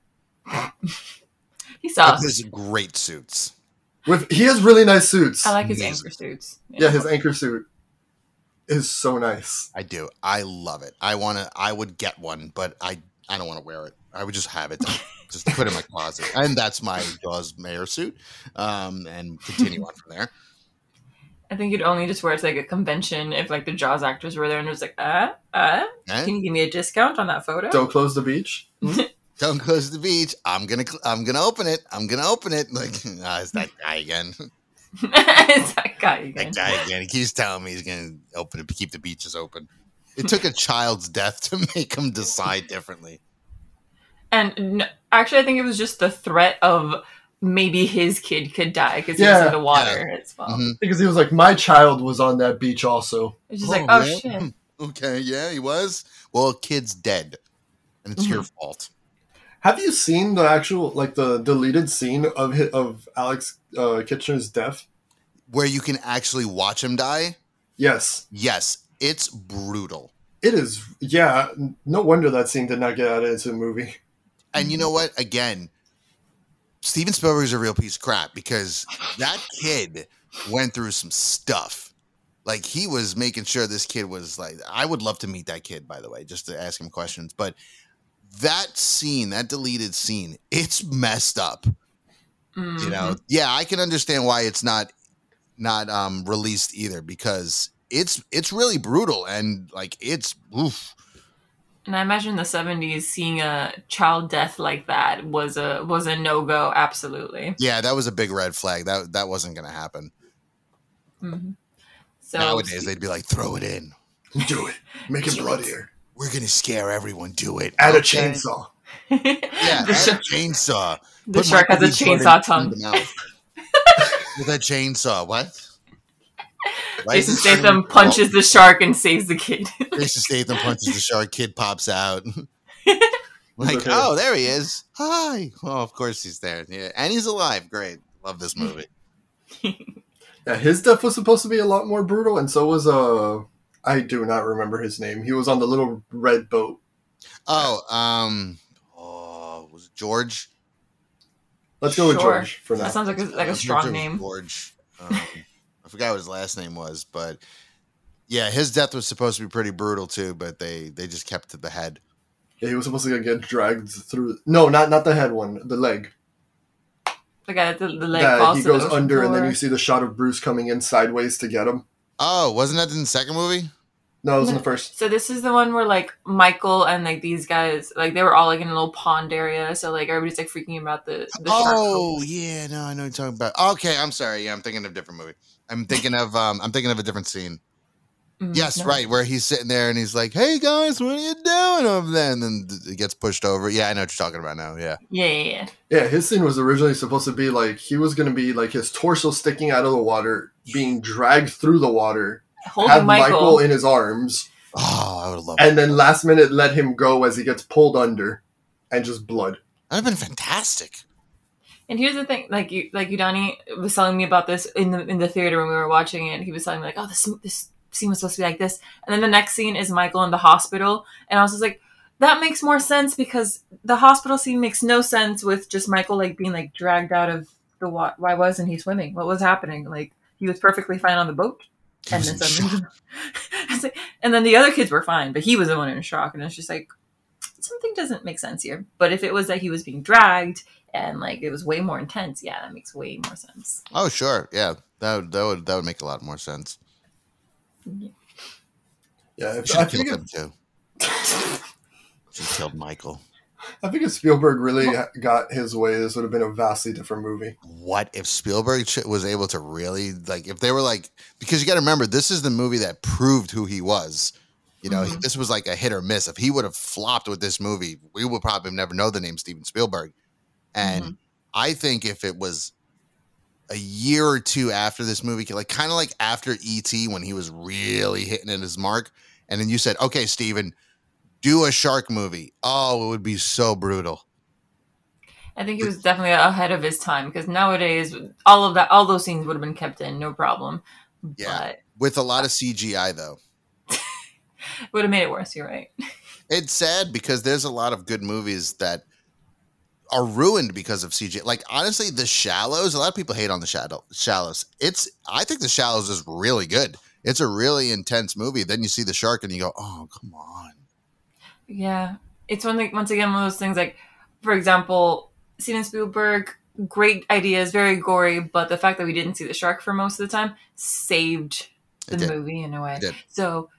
he sucks. His great suits. With he has really nice suits. I like his Amazing. anchor suits. yeah, his anchor suit is so nice. I do. I love it. I want to. I would get one, but I I don't want to wear it. I would just have it, just put it in my closet, and that's my Jaws mayor suit. Um, and continue on from there. I think you'd only just wear it to like a convention if like the Jaws actors were there and it was like, uh, uh, Eh? can you give me a discount on that photo? Don't close the beach. Don't close the beach. I'm gonna. cl- I'm gonna open it. I'm gonna open it. Like, ah, it's that guy again. it's that guy again. That guy again. He keeps telling me he's gonna open it, keep the beaches open. It took a child's death to make him decide differently. And n- actually, I think it was just the threat of maybe his kid could die because he was in the water as well. Mhm. Because he was like, my child was on that beach also. It's just like, Oh, oh yeah? shit. Okay, yeah, he was. Well, kid's dead, and it's your fault. Have you seen the actual, like the deleted scene of hi- of Alex uh, Kintner's death? Where you can actually watch him die. Yes, Yes, it's brutal. it is. Yeah, no wonder that scene did not get added into the movie. And you know what? Again, Steven Spielberg's a real piece of crap because that kid went through some stuff. Like he was making sure this kid was like. I would love to meet that kid, by the way, just to ask him questions. But that scene, that deleted scene, it's messed up. Mhm. You know, yeah, I can understand why it's not not um released either because it's it's really brutal and like it's oof. And I imagine in the seventies, seeing a child death like that was a was a no go. Absolutely. Yeah, that was a big red flag. That that wasn't going to happen. hmm So Nowadays, they'd be like, "Throw it in. Do it. Make it bloodier. We're gonna scare everyone. Do it." Add a chainsaw. Yeah, the, add a chainsaw. the Put shark has a Michael B. Jordan chainsaw tongue. With a chainsaw. What? Why Jason this so Statham cool? punches the shark and saves the kid. Jason Statham punches the shark. Kid pops out. like, okay. oh, there he is. Hi. Well, of course he's there. Yeah, and he's alive. Great. Love this movie. Yeah, his death was supposed to be a lot more brutal, and so was uh, I do not remember his name. He was on the little red boat. Oh, um, oh, was it George? Let's go with George for now. That sounds like a, like a strong George- name. George. Um, I forgot what his last name was, but yeah, his death was supposed to be pretty brutal too. But they they just kept to the head. Yeah, he was supposed to get dragged through. No, not not the head one, the leg. The guy that the, the leg that he goes ocean under, and then you see the shot of Bruce coming in sideways to get him. Oh, wasn't that in the second movie? No, it was in the first. So this is the one where like Michael and like these guys like they were all like in a little pond area, so like everybody's like freaking about the, the Oh yeah, no, I know what you're talking about. Okay, I'm sorry. Yeah, I'm thinking of a different movie. I'm thinking of um, I'm thinking of a different scene. shark. Mm, Yes, no. right, where he's sitting there and he's like, "Hey guys, what are you doing over there?" And then it gets pushed over. Yeah, I know what you're talking about now. Yeah. Yeah, yeah, yeah. Yeah, his scene was originally supposed to be like he was going to be like his torso sticking out of the water, being dragged through the water, Holding have Michael. Michael in his arms, Oh, I would have loved. and then last minute let him go as he gets pulled under, and just blood. That'd have been fantastic. And here's the thing, like you, like Udani was telling me about this in the in the theater when we were watching it. He was telling me like, oh, this this scene was supposed to be like this, and then the next scene is Michael in the hospital, and I was just like, that makes more sense because the hospital scene makes no sense with just Michael like being like dragged out of the water. Why wasn't he swimming? What was happening? Like he was perfectly fine on the boat, He and was then in suddenly, shock. Like- and then the other kids were fine, but he was the one in shock, and it's just like something doesn't make sense here. But if it was that he was being dragged and like it was way more intense, yeah, that makes way more sense. Oh, sure. Yeah, that would, that would that would make a lot more sense. Yeah, if, She I killed think him too. She killed Michael. I think if Spielberg really got his way, this would have been a vastly different movie. What if Spielberg was able to really like if they were like because you got to remember this is the movie that proved who he was. You know, Mhm. this was like a hit or miss. If he would have flopped with this movie, we would probably never know the name Steven Spielberg. And I think if it was a year or two after this movie, like kind of like after ET when he was really hitting at his mark, and then you said, "Okay, Steven, do a shark movie." Oh, it would be so brutal. I think he was definitely ahead of his time because nowadays all of that, all those scenes would have been kept in, no problem. Yeah. But With a lot of CGI though. would have made it worse. You're right. It's sad because there's a lot of good movies that are ruined because of CGI. Like honestly, The Shallows. A lot of people hate on The Shadow Shallows. It's I think The Shallows is really good. It's a really intense movie. Then you see the shark and you go, "Oh, come on." Yeah, it's one thing. Once again, one of those things. Like, for example, Steven Spielberg, great ideas, very gory, but the fact that we didn't see the shark for most of the time saved the movie in a way. So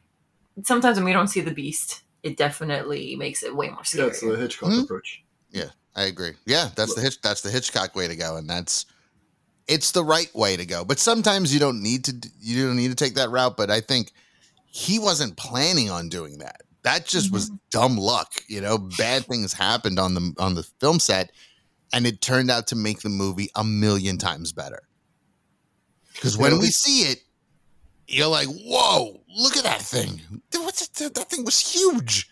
sometimes when we don't see the beast, it definitely makes it way more Yeah, scary. it's the Hitchcock Hmm? approach. Yeah, I agree. Yeah, that's the Hitch. That's the Hitchcock way to go, and that's it's the right way to go. But sometimes you don't need to. You don't need to take that route. But I think he wasn't planning on doing that. That just was dumb luck. You know, bad things happened on the on the film set, and it turned out to make the movie a million times better. Because when we we- see it, you're like, "Whoa! Look at that thing! What's that, that thing was huge."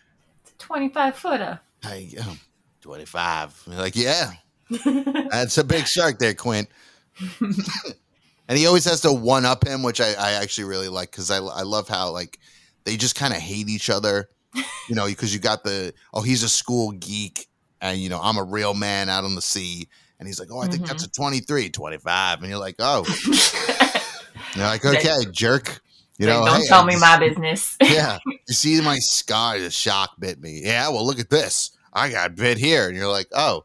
Twenty-five footer. I, um, 25. You're like, yeah, that's a big shark there, Quint. and he always has to one up him, which I, I actually really like because I, I love how like they just kind of hate each other, you know, because you got the oh he's a school geek and you know I'm a real man out on the sea, and he's like oh I think that's mm-hmm. a 23, 25, and you're like oh you're like okay jerk, you know don't hey, tell I me just- my business. yeah. You see my scar, the shock bit me. Yeah, well, look at this. I got bit here. And you're like, oh.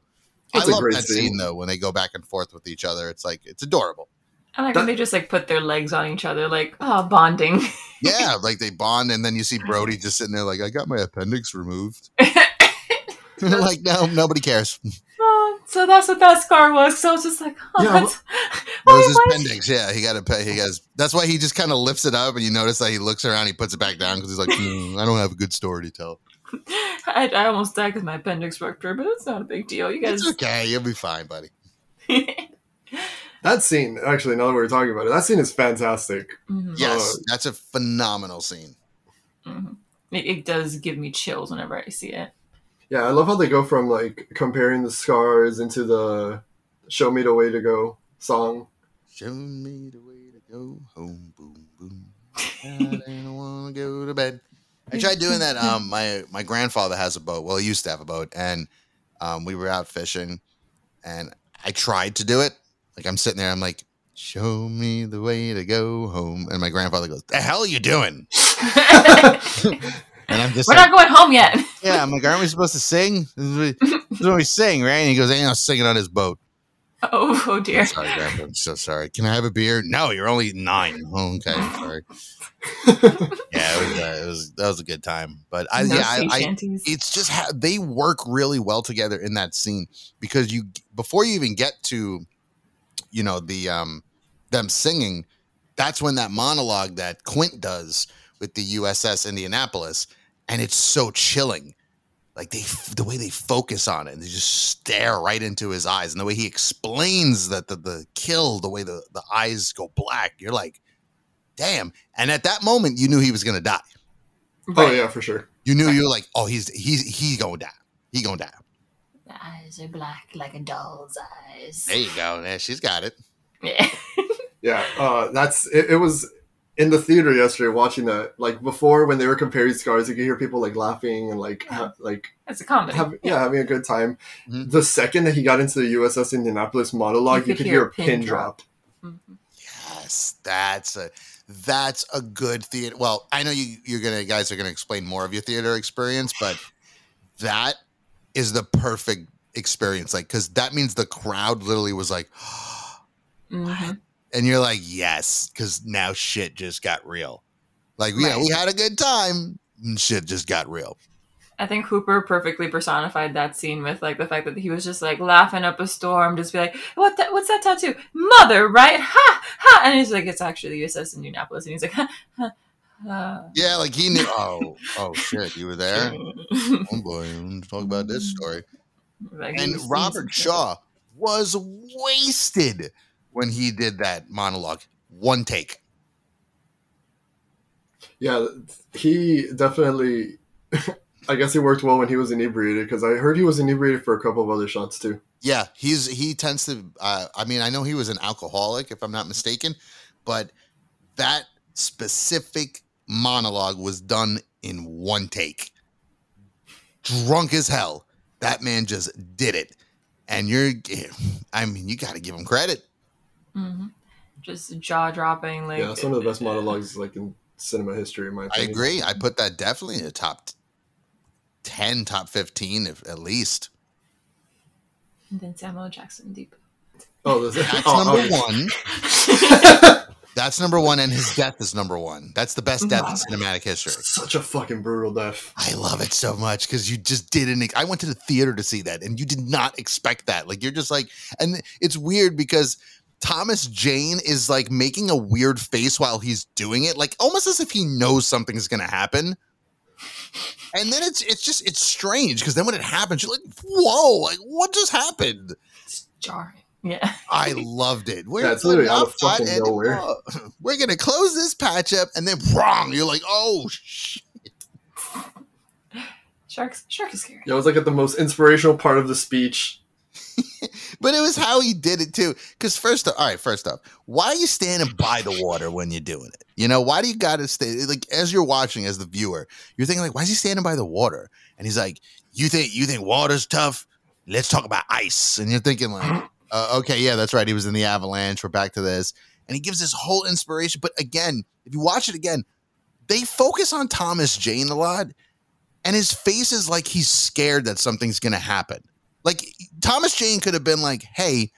It's I a love that scene. scene. though, when they go back and forth with each other. It's like, it's adorable. I like when they just like put their legs on each other, like oh, bonding. Yeah, like they bond, and then you see Brody just sitting there, like, I got my appendix removed. like, no, nobody cares. Oh, so that's what that scar was. So it's just like, oh, Yeah, that's, was his appendix. Yeah, he got to pay. He has. That's why he just kind of lifts it up, and you notice that he looks around, he puts it back down because he's like, "Hmm, I don't have a good story to tell. I, I almost died because my appendix ruptured, but it's not a big deal. You guys. It's okay. You'll be fine, buddy. That scene, actually, now that we're talking about it, that scene is fantastic. Mhm, Yes, Uh, that's a phenomenal scene. mhm. It, it does give me chills whenever I see it. Yeah, I love how they go from like comparing the scars into the "Show Me the Way to Go" song. Show me the way to go home, boom boom. I don't want to go to bed. I tried doing that. Um, my my grandfather has a boat. Well, he used to have a boat, and um, we were out fishing, and I tried to do it. Like I'm sitting there, I'm like, "Show me the way to go home," and my grandfather goes, "The hell are you doing?" And I'm just We're like, not going home yet. "Yeah." I'm like, "Aren't we supposed to sing? This is what, this is what we sing, right?" And he goes, "Ain't no singing on his boat." Oh, oh dear. Sorry, Grandpa. I'm so sorry. Can I have a beer? No, you're only nine. Oh, okay, sorry. Yeah, it was, uh, it was that was a good time. But I, no yeah, I, I it's just how they work really well together in that scene because you before you even get to, you know, the um them singing, that's when that monologue that Quint does with the USS Indianapolis, and it's so chilling. Like they, the way they focus on it, and they just stare right into his eyes, and the way he explains that the the kill, the way the the eyes go black, you're like, damn. And at that moment, you knew he was gonna die. Oh yeah, for sure. You knew you were like, oh, he's he's he's gonna die. He gonna die. The eyes are black like a doll's eyes. There you go. Yeah, she's got it. Yeah. Yeah, uh, that's it, it. Was in the theater yesterday watching that. Like before, when they were comparing scars, you could hear people like laughing and like ha- like It's a comedy. have, yeah having a good time. Mhm. The second that he got into the USS Indianapolis monologue, you, could hear, a pin, drop. Mhm. Yes, that's a that's a good theater. Well, I know you you're gonna guys are gonna explain more of your theater experience, but that is the perfect experience. Like, because that means the crowd literally was like, Mhm. and you're like, yes, because now shit just got real. Like, yeah, we had a good time. And shit just got real. I think Hooper perfectly personified that scene with like the fact that he was just like laughing up a storm, just be like, "What? That, what's that tattoo? Mother, right? Ha ha!" And he's like, "It's actually the USS Indianapolis," and he's like, "Ha ha." ha. Yeah, like he knew. Oh, oh shit, you were there. Oh boy, talk about this story. Like, And Robert. Shaw was wasted when he did that monologue. One take. Yeah, he definitely. I guess he worked well when he was inebriated because I heard he was inebriated for a couple of other shots too. Yeah, he's he tends to. Uh, I mean, I know he was an alcoholic, if I'm not mistaken, but that specific monologue was done in one take. Drunk as hell, that man just did it, and you're. I mean, you got to give him credit. Mhm. Just jaw dropping. Like yeah, some of the best monologues like in cinema history, in my I agree. I put that definitely in the top ten, top fifteen, if at least. And then Samuel Jackson deep. Oh, this, That's oh, number okay. one. That's number one, and his death is number one. That's the best death in mm-hmm. cinematic history. Such a fucking brutal death. I love it so much because you just didn't. I went to the theater to see that, and you did not expect that. Like you're just like, and it's weird because Thomas Jane is like making a weird face while he's doing it, like almost as if he knows something's gonna happen. And then it's it's just it's strange because then when it happens, you're like, whoa, like what just happened? It's jarring. Yeah. I loved it. We're, Yeah, it's literally out of not fighting fucking nowhere. anymore. We're gonna close this patch up, and then wrong. You're like, oh shit. Sharks. Shark is scary. Yeah, it was like at the most inspirational part of the speech. But it was how he did it too. Because first, off, all right, first off, why are you standing by the water when you're doing it? You know, why do you got to stay? Like as you're watching, as the viewer, you're thinking like, why is he standing by the water? And he's like, you think you think water's tough? Let's talk about ice. And you're thinking like, uh, okay, yeah, that's right. He was in the avalanche. We're back to this, and he gives this whole inspiration. But again, if you watch it again, they focus on Thomas Jane a lot, and his face is like he's scared that something's gonna happen. Like Thomas Jane could have been like, "Hey,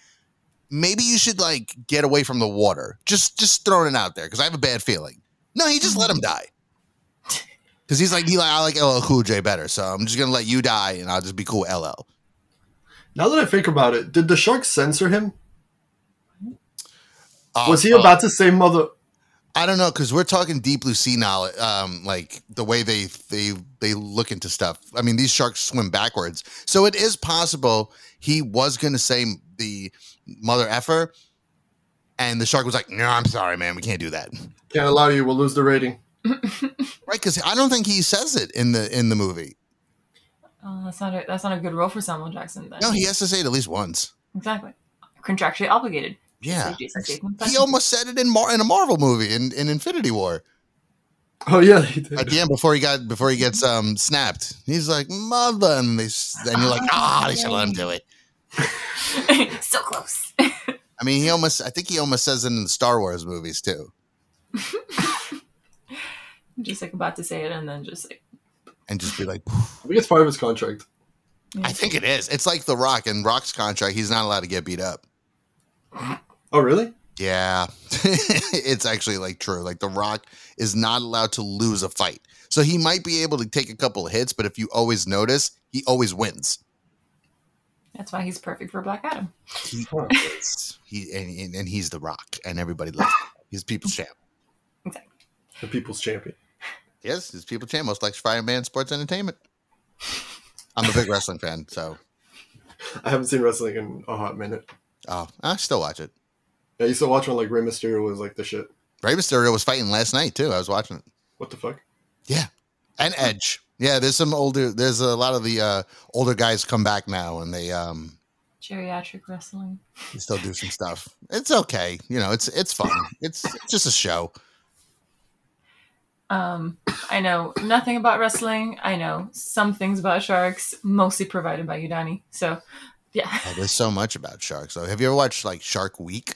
maybe you should like get away from the water." Just just throwing it out there because I have a bad feeling. No, he just let him die. Because he's like, he like, I like LL Cool J better, so I'm just gonna let you die, and I'll just be cool LL. Now that I think about it, did the shark censor him? Uh, Was he uh, about to say mother? I don't know because we're talking deep blue sea knowledge, um, like the way they they they look into stuff. I mean, these sharks swim backwards, so it is possible he was going to say the mother effer, and the shark was like, "No, I'm sorry, man, we can't do that." Can't allow you. We'll lose the rating. Right? Because I don't think he says it in the in the movie. Oh, that's not a, that's not a good role for Samuel Jackson. Then. No, he has to say it at least once. exactly contractually obligated. Yeah, Jason Statham. he almost said it in Mar- in a Marvel movie in, in Infinity War Oh yeah, he did. at the end before he got before he gets um snapped. He's like, "Mother," and they s- and you're like, "Ah, they should let him do it." so close. I mean, he almost. I think he almost says it in the Star Wars movies too, just like about to say it, and then just like and just be like, I think it's part of his contract. "I think it is." It's like The Rock and Rock's contract. He's not allowed to get beat up. Oh really? Yeah, it's actually like true. Like The Rock is not allowed to lose a fight, so he might be able to take a couple of hits, but if you always notice, he always wins. that's why he's perfect for Black Adam. He is. He and, and, and he's The Rock, and everybody loves him. He's people's champ. Exactly. The people's champion. Yes, it's People champ. Most electrifying man in sports entertainment. I'm a big wrestling fan, so I haven't seen wrestling in a hot minute. oh, I still watch it. Yeah, you still watch when like Rey Mysterio was like the shit. Rey Mysterio was fighting last night too. I was watching it. What the fuck? Yeah, and Edge. Yeah, there's some older. There's a lot of the uh, older guys come back now, and they um Geriatric wrestling. they still do some stuff. It's okay, you know. It's it's fun. It's just a show. Um, I know nothing about wrestling. I know some things about sharks, mostly provided by Udani. So, yeah, Oh, there's so much about sharks. So, have you ever watched like Shark Week?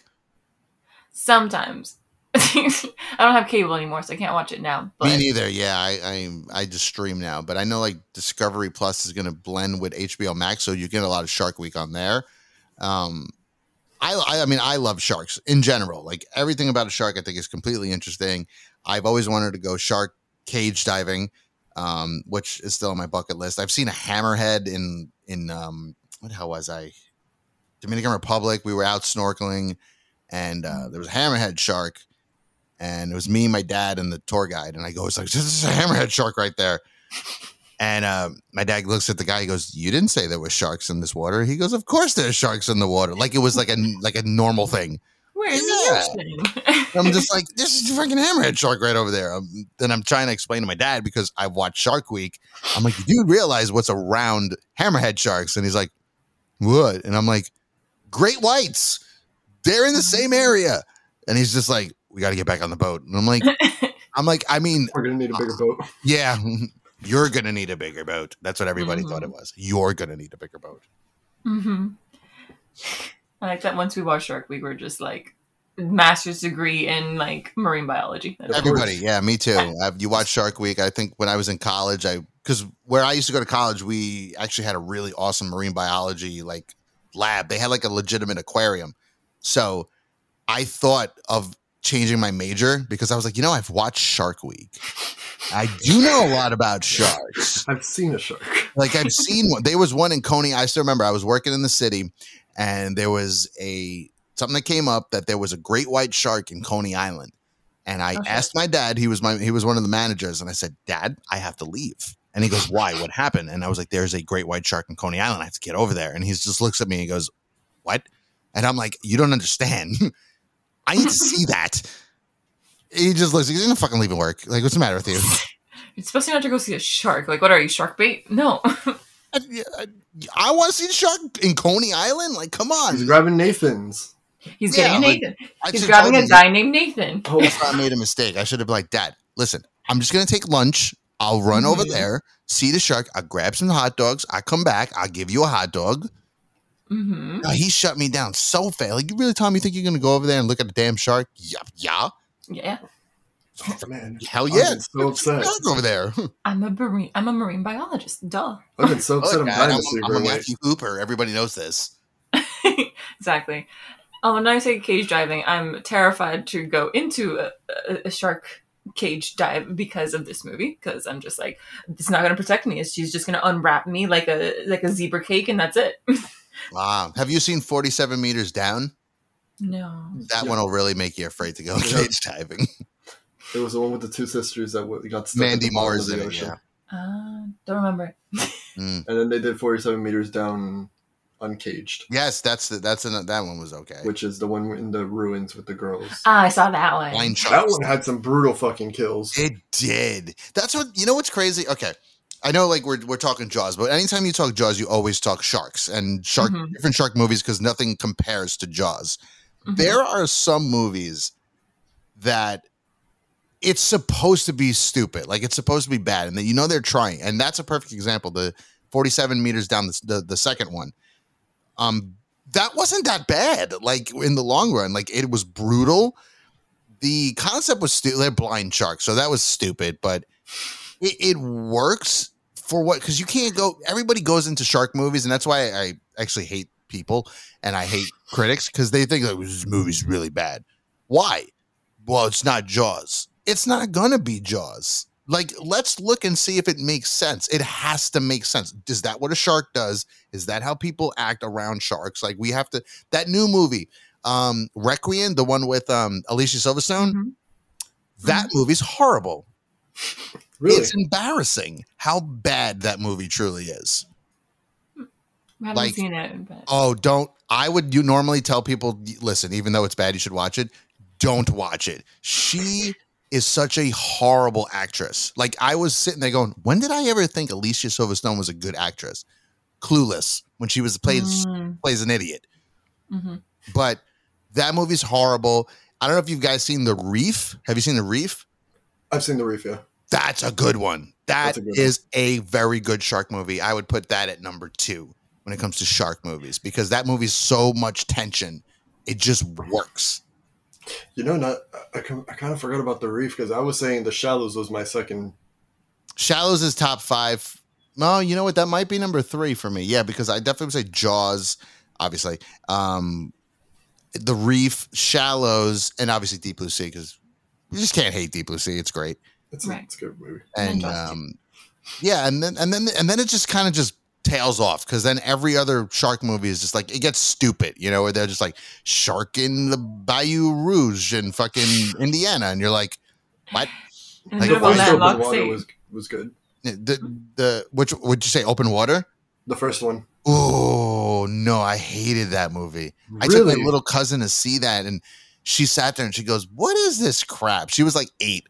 sometimes. I don't have cable anymore, so I can't watch it now. But Me neither. Yeah, I, I I just stream now, but I know like Discovery Plus is going to blend with HBO Max, so you get a lot of Shark Week on there. Um, I, I I mean I love sharks in general. Like everything about a shark, I think is completely interesting. I've always wanted to go shark cage diving, um, which is still on my bucket list. I've seen a hammerhead in in um, what the hell was I? Dominican Republic. We were out snorkeling, and uh, there was a hammerhead shark, and it was me, my dad, and the tour guide. And I go, "It's like this is a hammerhead shark right there." And uh, my dad looks at the guy. He goes, "You didn't say there were sharks in this water." He goes, "Of course there's sharks in the water." Like it was like a like a normal thing. Where's Yeah. the ocean? I'm just like, this is a freaking hammerhead shark right over there. Um, then I'm trying to explain to my dad because I've watched Shark Week. I'm like, you do realize what's around hammerhead sharks? And he's like, what? And I'm like, great whites. They're in the same area. And he's just like, we got to get back on the boat. And I'm like, I'm like, I mean, We're gonna need a bigger boat. yeah, you're gonna need a bigger boat. That's what everybody Mhm. thought it was. You're gonna need a bigger boat. hmm I like that once we watched Shark Week, we were just like master's degree in like marine biology. That's Everybody, course. yeah, me too. I've, you watch Shark Week. I think when I was in college, I because where I used to go to college, we actually had a really awesome marine biology like lab. They had like a legitimate aquarium. So I thought of changing my major because I was like, you know, I've watched Shark Week. I do know a lot about sharks. I've seen a shark. Like I've seen one. There was one in Coney. I still remember. I was working in the city, and there was a something that came up that there was a great white shark in Coney Island. And I Okay. asked my dad. He was my he was one of the managers, and I said, "Dad, I have to leave." And he goes, "Why? What happened?" And I was like, "There's a great white shark in Coney Island. I have to get over there." And he just looks at me and he goes, "What?" And I'm like, "You don't understand. I need to see that." He just looks. He's gonna fucking leaving work. Like, what's the matter with you? You're supposed to not to go see a shark. Like, what are you, shark bait? No. I, I, I want to see the shark in Coney Island. Like, come on. He's grabbing Nathan's. He's Yeah, getting Nathan. I He's grabbing a guy named Nathan. Oh, I made a mistake. I should have been like, Dad, listen, I'm just gonna take lunch. I'll run over Mhm. there, see the shark. I'll grab some hot dogs. I come back. I'll give you a hot dog. hmm Uh, he shut me down so fast. Like, you really, Tom, you think you're gonna go over there and look at the damn shark? Yeah, yeah, Yeah. Man. hell I've yeah. been so upset. Shark over there. I'm a marine. I'm a marine biologist. Duh. I've been so upset. Look, I'm Dad, dying I'm, to see a I'm a. Matthew Hooper. Everybody knows this. exactly. Um, when I say cage diving, I'm terrified to go into a, a, a shark cage dive because of this movie. Because I'm just like, it's not going to protect me. She's just going to unwrap me like a like a zebra cake, and that's it. Wow. Have you seen 47 meters down? no. That Yeah. one will really make you afraid to go Yeah. cage diving. It was the one with the two sisters that w- got stuck Mandy at the bottom Moore's in the it. ocean. Yeah. Uh, don't remember. Mm. And then they did 47 meters down uncaged, Yes, that's the, that's an, that one was okay. which is the one in the ruins with the girls. Ah, I saw that one. Blind that one had some brutal fucking kills. It did. That's what you know. What's crazy? Okay, I know like we're we're talking Jaws, but anytime you talk Jaws, you always talk sharks and shark Mhm. different shark movies because nothing compares to Jaws. Mhm. There are some movies that it's supposed to be stupid, like it's supposed to be bad, and that you know they're trying, and that's a perfect example. The forty-seven meters down the the, the second one, um, that wasn't that bad. Like in the long run, like it was brutal. The concept was stupid. They're blind sharks, so that was stupid, but it, it works for what because you can't go everybody goes into shark movies and that's why i actually hate people and i hate critics because they think like this movie's really bad why well it's not jaws it's not gonna be jaws like let's look and see if it makes sense it has to make sense is that what a shark does is that how people act around sharks like we have to that new movie um Requin the one with um alicia silverstone Mhm. that movie's horrible Really? it's embarrassing how bad that movie truly is. I haven't like- seen it. But... Oh, don't. I would you normally tell people, listen, even though it's bad, you should watch it. Don't watch it. She is such a horrible actress. Like I was sitting there going, when did I ever think Alicia Silverstone was a good actress? Clueless when she was plays Mm, plays an idiot. mhm. But that movie's horrible. I don't know if you guys seen The Reef. Have you seen The Reef? I've seen the reef, yeah. That's a good one. That That's a good is a very good shark movie. I would put that at number two when it comes to shark movies because that movie's so much tension. It just works. You know, not I, I kind of forgot about the reef because I was saying the shallows was my second. Shallows is top five. No, you know what? That might be number three for me. Yeah, because I definitely would say Jaws, obviously. Um, The Reef, Shallows, and obviously Deep Blue Sea because you just can't hate Deep Blue Sea. It's great. It's a, Right. it's a good movie. And And um, yeah, and then and then and then it just kind of just tails off because then every other shark movie is just like it gets stupid, you know, where they're just like shark in the Bayou Rouge in fucking Indiana, and you're like, what? In Like, the The middle of a first open landlocked water was was good. The the which would you say open water? The first one. Oh no, I hated that movie. I took my little cousin to see that, and she sat there and she goes, "What is this crap?" She was like eight,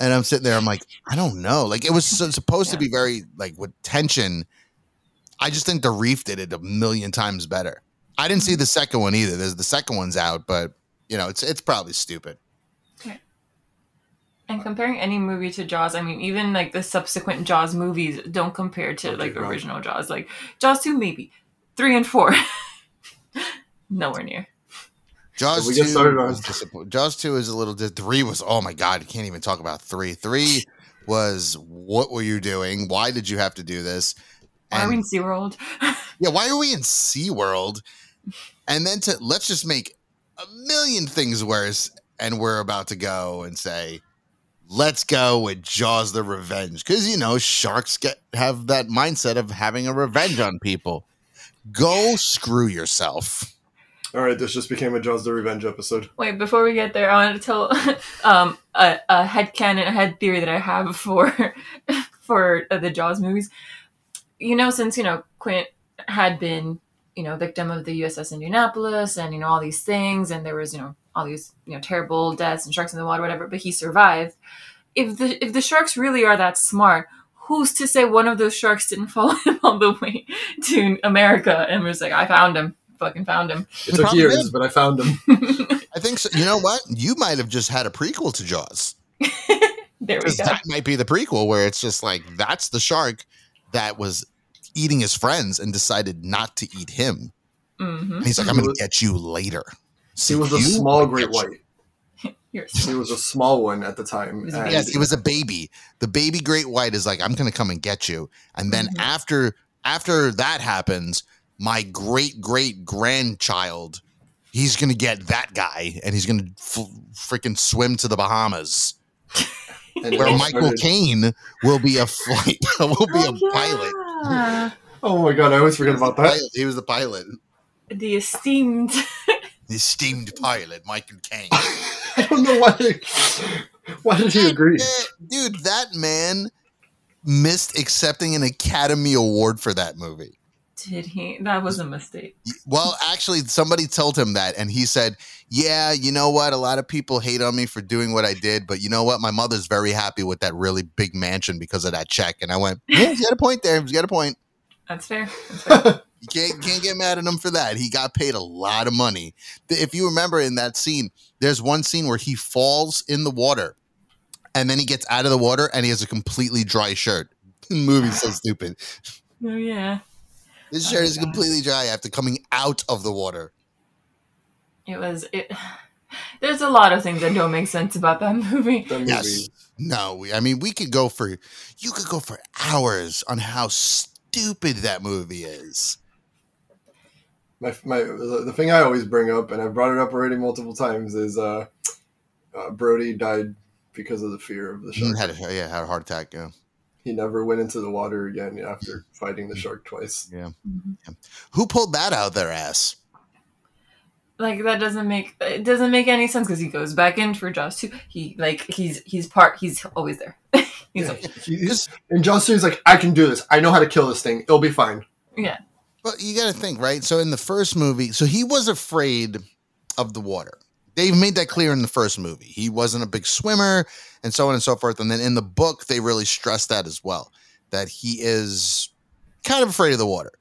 and I'm sitting there. I'm like, I don't know. Like it was so, supposed to be very like with tension. I just think the Reef did it a million times better. I didn't see mm-hmm. the second one either. There's the second one's out, but you know, it's it's probably stupid. And comparing any movie to Jaws, I mean, even like the subsequent Jaws movies don't compare to Okay, like right. original Jaws. Like Jaws two, maybe three and four, nowhere near. Jaws we get two started on- was disappoint- Jaws two is a little. Di- three was oh my god, I can't even talk about three. Three was what were you doing? Why did you have to do this? Why are we in SeaWorld? yeah, why are we in SeaWorld? And then to let's just make a million things worse, and we're about to go and say, let's go with Jaws the Revenge. Because you know, sharks get have that mindset of having a revenge on people. Go screw yourself. All right, this just became a Jaws the Revenge episode. Wait, before we get there, I wanted to tell um, a, a headcanon, a head theory that I have for for uh, the Jaws movies. You know, since you know Quint had been you know victim of the USS Indianapolis and you know all these things, and there was you know all these you know terrible deaths and sharks in the water, whatever. But he survived. If the if the sharks really are that smart, who's to say one of those sharks didn't follow him all the way to America and was like, I found him, fucking found him. It took Probably years, did. but I found him. I think so. You know what? You might have just had a prequel to Jaws. there we 'Cause go. that might be the prequel where it's just like that's the shark that was eating his friends and decided not to eat him. hmm And he's like, I'm going to get you later. He was a small great white. He was a small one at the time. He and- Yes, it was a baby. The baby great white is like, I'm going to come and get you. And then Mhm. after after that happens, my great great grandchild, he's going to get that guy and he's going to f- freaking swim to the Bahamas. and where Michael started- Caine will be a flight, will be a pilot. Oh, pilot. Oh my god, I always forget about that. Pilot. He was the pilot, the esteemed. the esteemed pilot, Michael Caine. I don't know why. Why did he agree? Dude, that man missed accepting an Academy Award for that movie. Did he? That was a mistake. Well, actually, somebody told him that, and he said, "Yeah, you know what? A lot of people hate on me for doing what I did, but you know what? My mother's very happy with that really big mansion because of that check." And I went, "Yeah, he's got a point there. He's got a point. That's fair. That's fair. You can't can't get mad at him for that. He got paid a lot of money. If you remember in that scene, there's one scene where he falls in the water, and then he gets out of the water, and he has a completely dry shirt. The movie's so stupid. oh yeah. This Oh shirt my is God. completely dry after coming out of the water. It was. It. There's a lot of things that don't make sense about that movie. That movie. Yes. No, we, I mean we could go for you could go for hours on how stupid that movie is. My, my the the thing I always bring up, and I've brought it up already multiple times, is uh, uh, Brody died because of the fear of the He shark. had a, yeah, had a heart attack. Yeah. He never went into the water again after fighting the shark twice. Mhm. Who pulled that out their ass? Like that doesn't make it doesn't make any sense because he goes back in for Jaws too. He like he's he's part he's always there. he's Yeah, always, he- he's- and John Cena's like, I can do this. I know how to kill this thing. It'll be fine. yeah. Well, you got to think, right? So in the first movie, so he was afraid of the water. They made that clear in the first movie. He wasn't a big swimmer and so on and so forth. And then in the book, they really stress that as well, that he is kind of afraid of the water.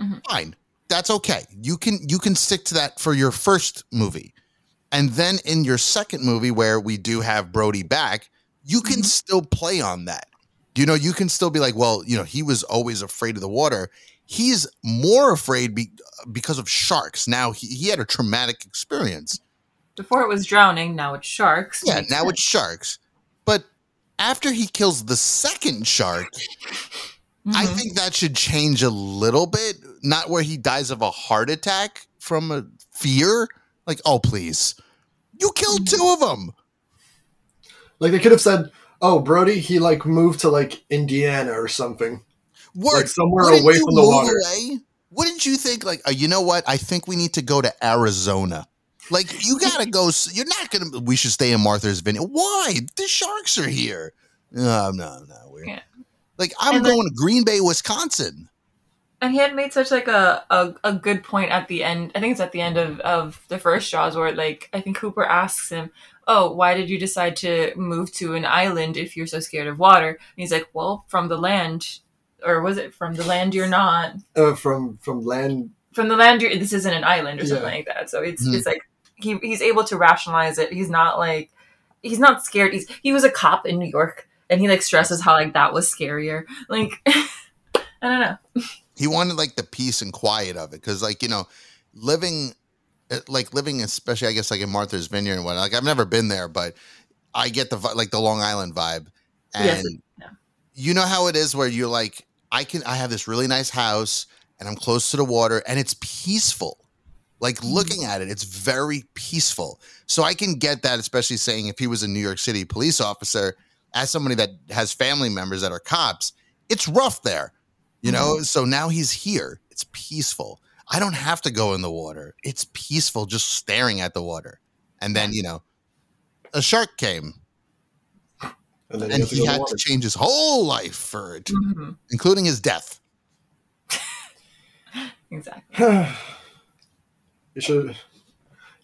Mhm. Fine. That's okay. You can you can stick to that for your first movie. And then in your second movie where we do have Brody back, you can Mhm. still play on that. You know, you can still be like, well, you know, he was always afraid of the water he's more afraid be, because of sharks. Now he, he had a traumatic experience. Before it was drowning, now it's sharks. Yeah, Makes now sense. it's sharks. But after he kills the second shark, I Mhm. think that should change a little bit. Not where he dies of a heart attack from a fear, Like, oh please, you killed two of them. Like they could have said, "Oh, Brody, he like moved to like Indiana or something." Word, Like somewhere wouldn't away you from the water. away? Wouldn't you think like, uh, you know what? I think we need to go to Arizona. Like you gotta go. You're not gonna. We should stay in Martha's Vineyard. Why? The sharks are here. No, no, no. We're, Yeah. Like I'm And then- going to Green Bay, Wisconsin. And he had made such like a, a, a good point at the end. I think it's at the end of, of the first Jaws where like I think Cooper asks him, "Oh, why did you decide to move to an island if you're so scared of water?" And he's like, "Well, from the land, or was it from the land you're not? Uh, from from land. From the land you're this isn't an island or something Yeah. like that." So it's Hmm. it's like he he's able to rationalize it. He's not like he's not scared. He's he was a cop in New York, and he like stresses how like that was scarier. Like I don't know. He wanted like the peace and quiet of it because, like you know, living, uh, like living, especially I guess like in Martha's Vineyard and whatnot. Like I've never been there, but I get the like the Long Island vibe, and Yes, yeah. you know how it is where you're like, I can, I have this really nice house and I'm close to the water and it's peaceful. Like Mm-hmm. looking at it, it's very peaceful. So I can get that, especially saying if he was a New York City police officer, as somebody that has family members that are cops, it's rough there, you know? Mm-hmm. So now he's here. It's peaceful. I don't have to go in the water. It's peaceful just staring at the water. And then, you know, a shark came And then and you he to had to change his whole life for it, Mhm. including his death. Exactly. You should.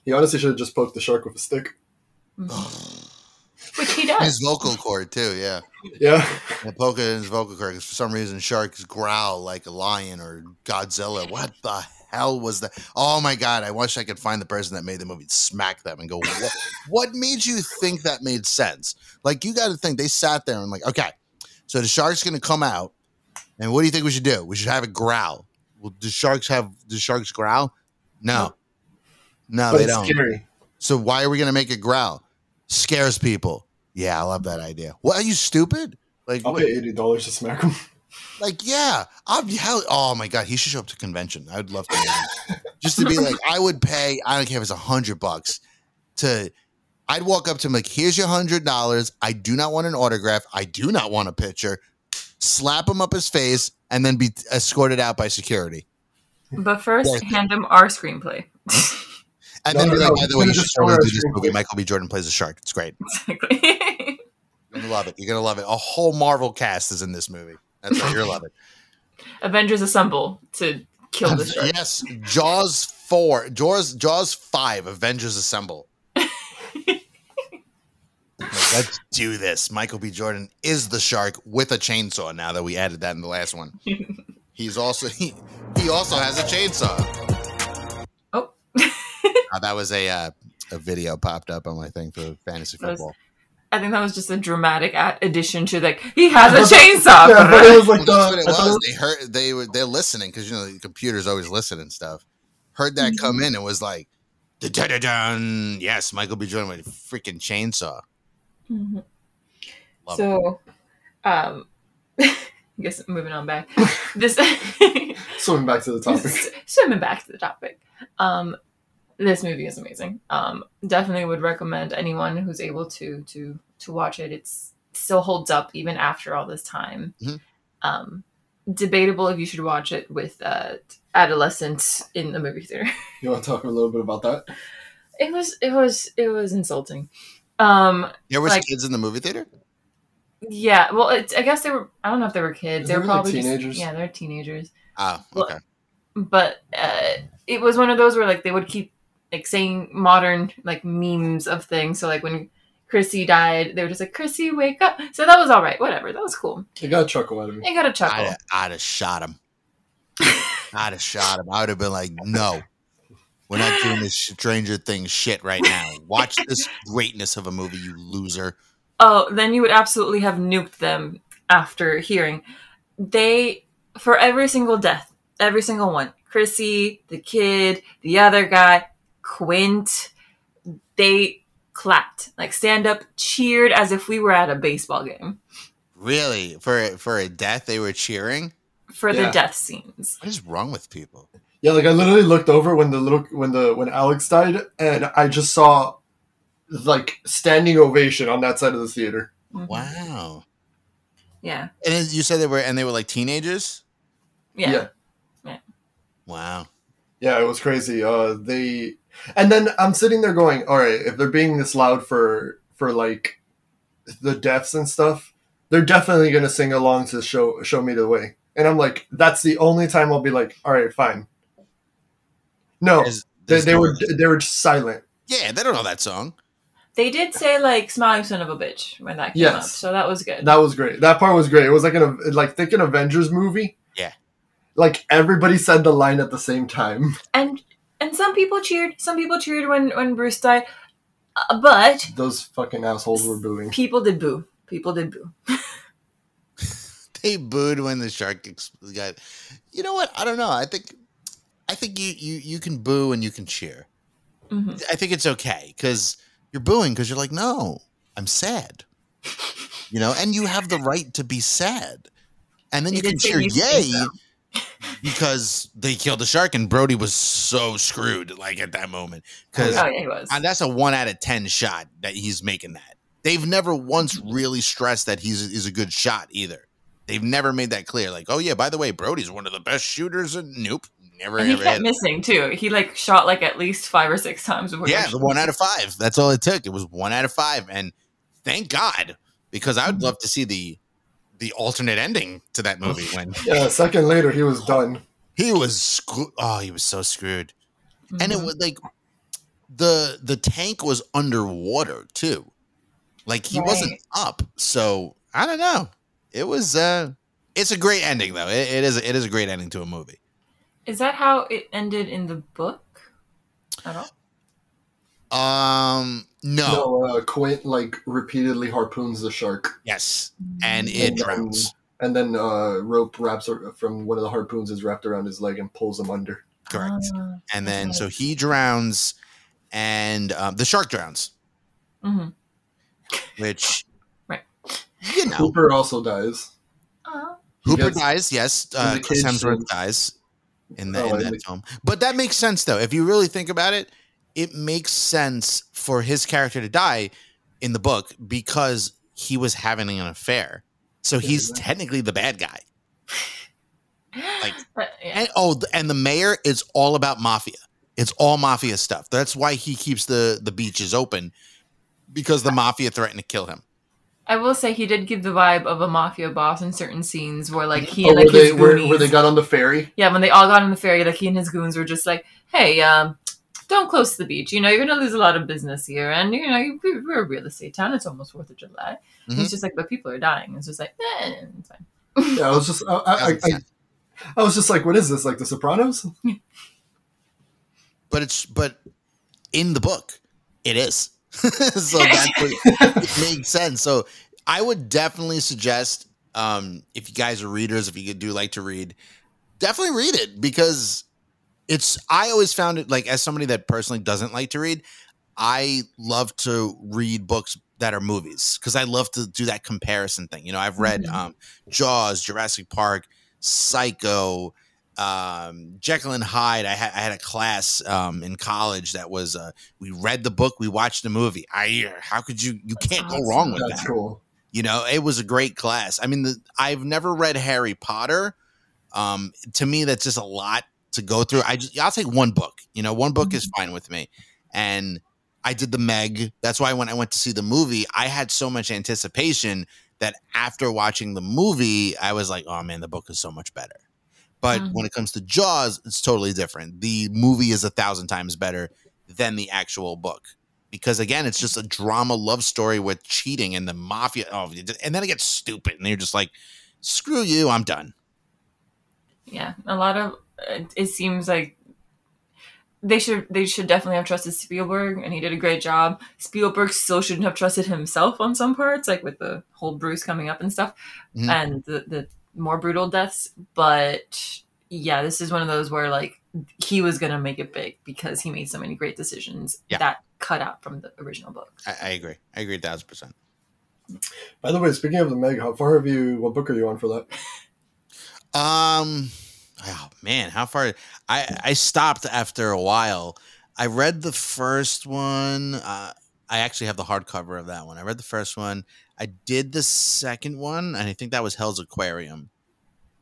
He honestly should have just poked the shark with a stick. Mm. Which he does. His vocal cord too, yeah. Yeah. And poke it in his vocal cord because for some reason sharks growl like a lion or Godzilla. What the hell was that? Oh my god! I wish I could find the person that made the movie, smack them, and go, "What, what made you think that made sense?" Like you got to think they sat there and like, okay, so the shark's gonna come out, and what do you think we should do? We should have it growl. Well, do sharks have do sharks growl? No, no, but they it's don't. scary. So why are we gonna make it growl? Scares people. Yeah, I love that idea. What are you stupid? Like, I'll what- pay eighty dollars to smack him. like yeah, I'll be hell. Oh my god, he should show up to convention. I'd love to, just to be like, I would pay. I don't care if it's a hundred bucks. To, I'd walk up to him like, here's your hundred dollars. I do not want an autograph. I do not want a picture. Slap him up his face and then be escorted out by security. But first, Worth it. hand him our screenplay. And No, then no, be like, no, by the way, you should totally do this movie. Michael B. Jordan plays a shark. It's great. exactly. You're gonna love it. You're gonna love it. A whole Marvel cast is in this movie. That's right. You're gonna love it. Avengers assemble to kill the shark. Yes, Jaws four, Jaws Jaws five, Avengers Assemble. Like, Let's do this. Michael B. Jordan is the shark with a chainsaw. Now that we added that in the last one, he's also he he also has a chainsaw. Oh. Uh, that was a uh, a video popped up on my thing for fantasy That was- football. I think that was just a dramatic addition to like he has a chainsaw. yeah, but it was Well, like that's what the. it I thought it was. They heard they were they're listening because you know the computers always listen and stuff. Heard that Mm-hmm. come in and was like, dun yes, Michael B. Jordan with a freaking chainsaw. Mhm. Love it. So, um, I guess moving on back. This Swimming back to the topic. swimming back to the topic. Um, this movie is amazing. Um, definitely would recommend anyone who's able to to to watch it. It's it still holds up even after all this time. Mhm. Um, debatable if you should watch it with uh, adolescents in the movie theater. You want to talk a little bit about that? It was it was it was insulting. Um, There was like- kids in the movie theater. yeah, well, it's, I guess they were. I don't know if they were kids. They They were were, like, probably just- teenagers. yeah, they're teenagers. Oh, okay. but uh, it was one of those where like they would keep like saying modern like memes of things. So like when Chrissy died, they were just like Chrissy, wake up. So that was all right. Whatever, that was cool. You got a chuckle out of me. I got a chuckle. I'd, I'd have shot him. I'd have shot him. I would have been like, no, we're not doing this Stranger Things shit right now. Watch this greatness of a movie, you loser. Oh, then you would absolutely have nuked them after hearing. They for every single death, every single one. Chrissy, the kid, the other guy, Quint, they clapped, like stand up, cheered as if we were at a baseball game Really, for for a death, they were cheering. for the death scenes. What is wrong with people? Yeah, like I literally looked over when the little when the when Alex died, and I just saw like standing ovation on that side of the theater. Mhm. Wow. Yeah. And you said they were, and they were like teenagers. Yeah. yeah, Wow. Yeah, it was crazy. Uh, they and then I'm sitting there going, all right, if they're being this loud for for like the deaths and stuff, they're definitely gonna sing along to show show me the way. And I'm like, that's the only time I'll be like, all right, fine. No, There's- they, there's they no- were they were just silent. Yeah, they don't know that song. They did say like "smiling son of a bitch" when that came Yes. up, so that was good. That was great. That part was great. It was like an like think an Avengers movie. Yeah. Like everybody said the line at the same time. and and some people cheered. Some people cheered when when Bruce died, uh, but Those fucking assholes were booing. people did boo. People did boo. They booed when the shark ex- got. You know what? I don't know. I think, I think you you you can boo and you can cheer. hmm I think it's okay because you're booing because you're like, no, I'm sad. You know, and you have the right to be sad. And then You you, can cheer you yay think so. Because they killed the shark and Brody was so screwed like at that moment. Because Oh yeah, he was. that's a one out of ten shot that he's making that. They've never once really stressed that he's is a good shot either. They've never made that clear. Like, oh yeah, by the way, Brody's one of the best shooters. And nope, never And he ever kept missing too. He like shot like at least five or six times before. Yeah, the one out of five. That's all it took. It was one out of five, and thank God because I would mm-hmm. love to see the the alternate ending to that movie when Yeah, a second later he was done. he was screw- oh he was so screwed, and it Mhm. was like the the tank was underwater too, like he wasn't up. So I don't know. It was uh, it's a great ending though. It, it is it is a great ending to a movie. Is that how it ended in the book? At all? Um, no, No, uh, Quint like repeatedly harpoons the shark, yes, and it And then- drowns. and then uh, rope wraps from one of the harpoons is wrapped around his leg and pulls him under. Correct. Ah, and then Okay. so he drowns and um, the shark drowns mhm. which Right. you know Hooper also dies. He hooper gets- dies yes uh, chris cage hemsworth dies in, the, Oh, in that film but that makes sense though if you really think about it it makes sense for his character to die in the book because he was having an affair so Yeah, he's right. technically the bad guy Like- But, yeah. and oh and the mayor is all about mafia it's all mafia stuff that's why he keeps the the beaches open because the mafia threatened to kill him I will say he did give the vibe of a mafia boss in certain scenes where like he Oh, and where like they his where, where they got on the ferry. yeah, when they all got on the ferry, like he and his goons were just like, "Hey, um, don't close the beach. You know, you're gonna lose a lot of business here, and you know, we're a real estate town. It's almost Fourth of July." Mhm. He's just like, "But people are dying." It's just like, eh, it's fine. Yeah, I was just I, I, I, I, I was just like, what is this? Like The Sopranos? but it's but in the book it is so that makes sense so i would definitely suggest um if you guys are readers if you do like to read definitely read it because it's i always found it like as somebody that personally doesn't like to read i love to read books that are movies because i love to do that comparison thing you know i've read Mhm. um jaws jurassic park psycho um, Jekyll and Hyde. I had I had a class um, in college that was uh, we read the book, we watched the movie. I how could you you can't go wrong with That's that. cool. You know, it was a great class. I mean, the, I've never read Harry Potter. Um, to me, that's just a lot to go through. I just I'll take one book. You know, one book is fine with me. And I did the Meg. That's why when I went to see the movie, I had so much anticipation that after watching the movie, I was like, oh man, the book is so much better. But Mhm. when it comes to Jaws, it's totally different. The movie is a thousand times better than the actual book because again, it's just a drama love story with cheating and the mafia. Oh, and then it gets stupid, and you're just like, "Screw you, I'm done." Yeah, a lot of it, it seems like they should they should definitely have trusted Spielberg, and he did a great job. Spielberg still shouldn't have trusted himself on some parts, like with the whole Bruce coming up and stuff, Mhm. and the the more brutal deaths. But yeah, this is one of those where like he was gonna make it big because he made so many great decisions Yeah. that cut out from the original book. I, I agree. I agree a thousand percent. By the way, speaking of the Meg, how far have you? What book are you on for that? Um, Oh man, how far? I I stopped after a while. I read the first one. Uh, I actually have the hardcover of that one. I read the first one. I did the second one, and I think that was Hell's Aquarium.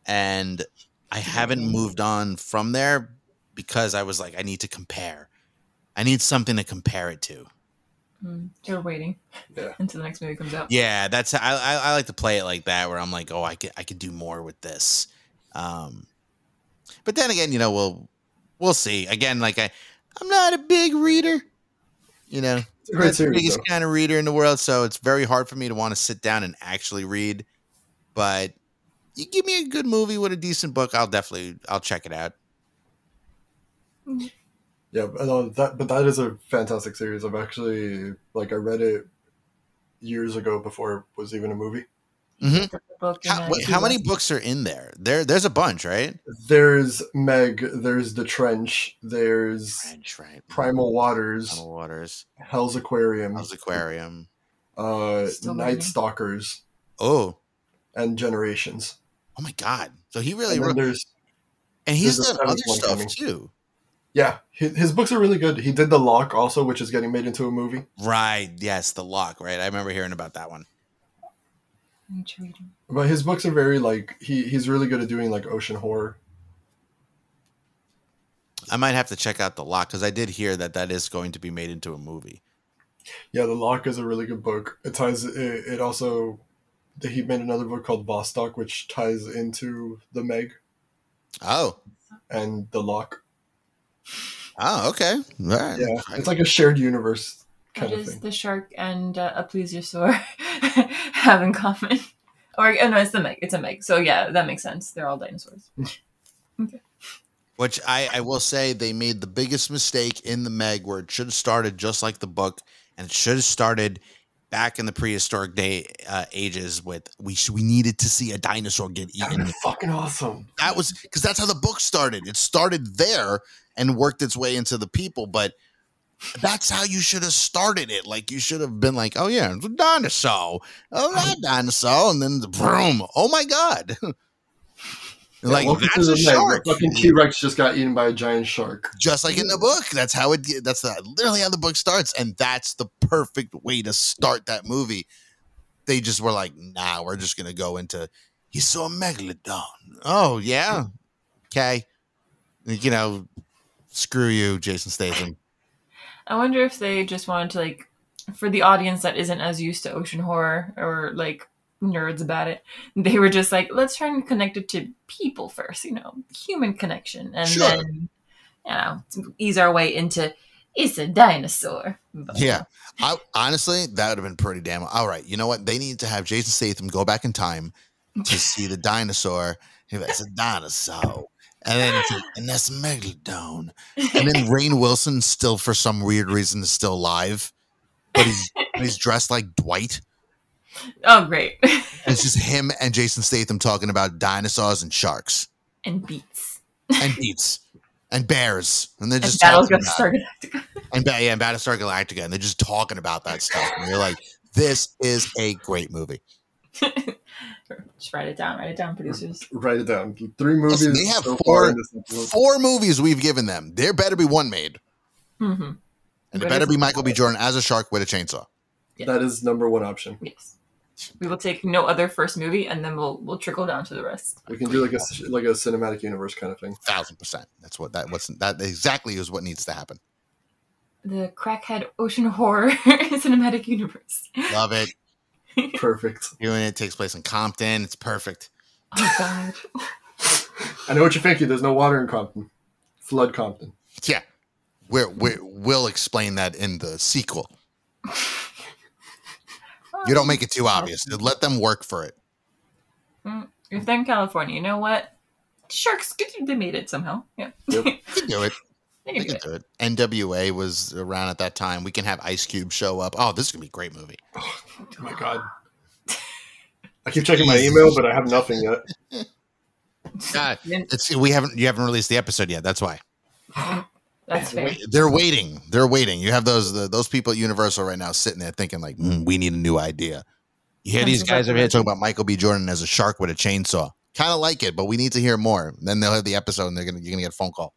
And I haven't moved on from there because I was like, I need to compare. I need something to compare it to. Mm, You're waiting Yeah. until the next movie comes out. Yeah, that's I, I I like to play it like that, where I'm like, oh, I could I could do more with this. Um, but then again, you know, we'll we'll see. Again, like I, I'm not a big reader. You know, It's a great not the series, biggest though. kind of reader in the world, so it's very hard for me to want to sit down and actually read. But you give me a good movie with a decent book, I'll definitely I'll check it out. Yeah, no, that but that is a fantastic series. I've actually like I read it years ago before it was even a movie. Mhm. Book How, wait, how many books are in there? There, there's a bunch, right? There's Meg, there's The Trench, there's French, right? Primal Waters, Primal Waters, Hell's Aquarium, Hell's Aquarium. uh, Still Night reading. Stalkers, Oh, and Generations. oh my God! So he really And wrote, there's and he's done other stuff coming. too. yeah, his, his books are really good. He did The Loch also, which is getting made into a movie. Right? Yes, the lock. Right? I remember hearing about that one. Intriguing. But his books are very like he he's really good at doing like ocean horror. I might have to check out the lock because I did hear that that is going to be made into a movie. Yeah, The Loch is a really good book. It ties it, it also he made another book called Vostok, which ties into the Meg Oh, and The Loch. oh, okay. All right. Yeah, it's like a shared universe What of does thing. the shark and uh, a plesiosaur have in common? Or oh, no, it's the Meg. It's a Meg. So yeah, that makes sense. They're all dinosaurs. Which I, I will say they made the biggest mistake in the Meg where it should have started just like the book and it should have started back in the prehistoric day uh, ages with we sh- we needed to see a dinosaur get eaten. was fucking awesome. That was because that's how the book started. It started there and worked its way into the people, but that's how you should have started it. Like you should have been like, oh yeah, it's a dinosaur. Oh, that dinosaur, and then the boom. Oh my god. like that's a shark. The fucking T Rex just got eaten by a giant shark. just like in the book. That's how it. That's the, literally how the book starts, and that's the perfect way to start that movie. They just were like, "Nah, we're just gonna go into." He saw a megalodon. Oh yeah, okay. You know, screw you, Jason Statham. I wonder if they just wanted to like, for the audience that isn't as used to ocean horror or like nerds about it, they were just like, let's try and connect it to people first. You know, human connection, and Sure. then you know ease our way into it's a dinosaur. But, Yeah. I honestly, that would have been pretty damn. All right, you know what? They need to have Jason Statham go back in time to see the dinosaur. It's a dinosaur. And then it's like, and that's megalodon. And then Rainn Wilson still for some weird reason is still alive. But he's he's dressed like Dwight. oh great, And it's just him and Jason Statham talking about dinosaurs and sharks and beets. and beets and bears. And they're just Battle talking Ghost about it. Star and ba- yeah, and Battlestar Galactica, and they're just talking about that stuff. And you're like, this is a great movie. Just write it down. Write it down, producers. Write it down. Three movies. Listen, they have so four- far in this episode. Four movies we've given them. There better be one made. Mm-hmm. And it But better be Michael B. Jordan as a shark with a chainsaw. That is number one option. Yes. We will take no other first movie, and then we'll we'll trickle down to the rest. We can do like a like a cinematic universe kind of thing. Thousand percent. That's what that what's that exactly is what needs to happen. The crackhead ocean horror cinematic universe. Love it. Perfect. Doing it takes place in Compton. It's perfect. Oh God. I know what you're thinking. There's no water in Compton. Flood Compton. Yeah. We're, we're, we'll explain that in the sequel. You don't make it too obvious. Oh. Let them work for it. If they're in California, you know what? Sharks. They made it somehow. Yeah. Yep. We can do it. They We can do can it. do it. NWA was around at that time. We can have Ice Cube show up. Oh, this is gonna be a great movie. Oh my god. I keep checking my email, but I have nothing yet. God, it's we haven't you haven't released the episode yet. That's why That's fair. they're waiting. They're waiting. You have those the, those people at Universal right now sitting there thinking like, "Mm, we need a new idea. You hear these guys over here talking about Michael B. Jordan as a shark with a chainsaw. kind of like it, but we need to hear more. Then they'll have the episode, and they're gonna you're gonna get a phone call.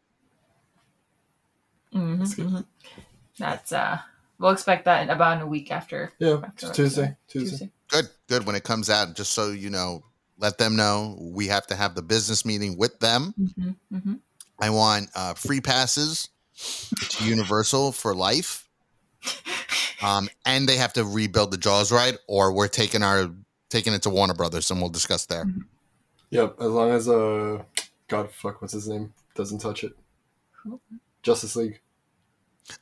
Mhm, That's good. mhm. That's uh, we'll expect that in about a week after. Yeah, after it's Tuesday. Tuesday. Tuesday. Good, good. When it comes out, just so you know, let them know we have to have the business meeting with them. Mhm, mhm. I want uh, free passes to Universal for life. Um, and they have to rebuild the Jaws ride, or we're taking our taking it to Warner Brothers, and we'll discuss there. Yep. As long as uh, God, fuck, what's his name? Doesn't touch it. Who? Justice League.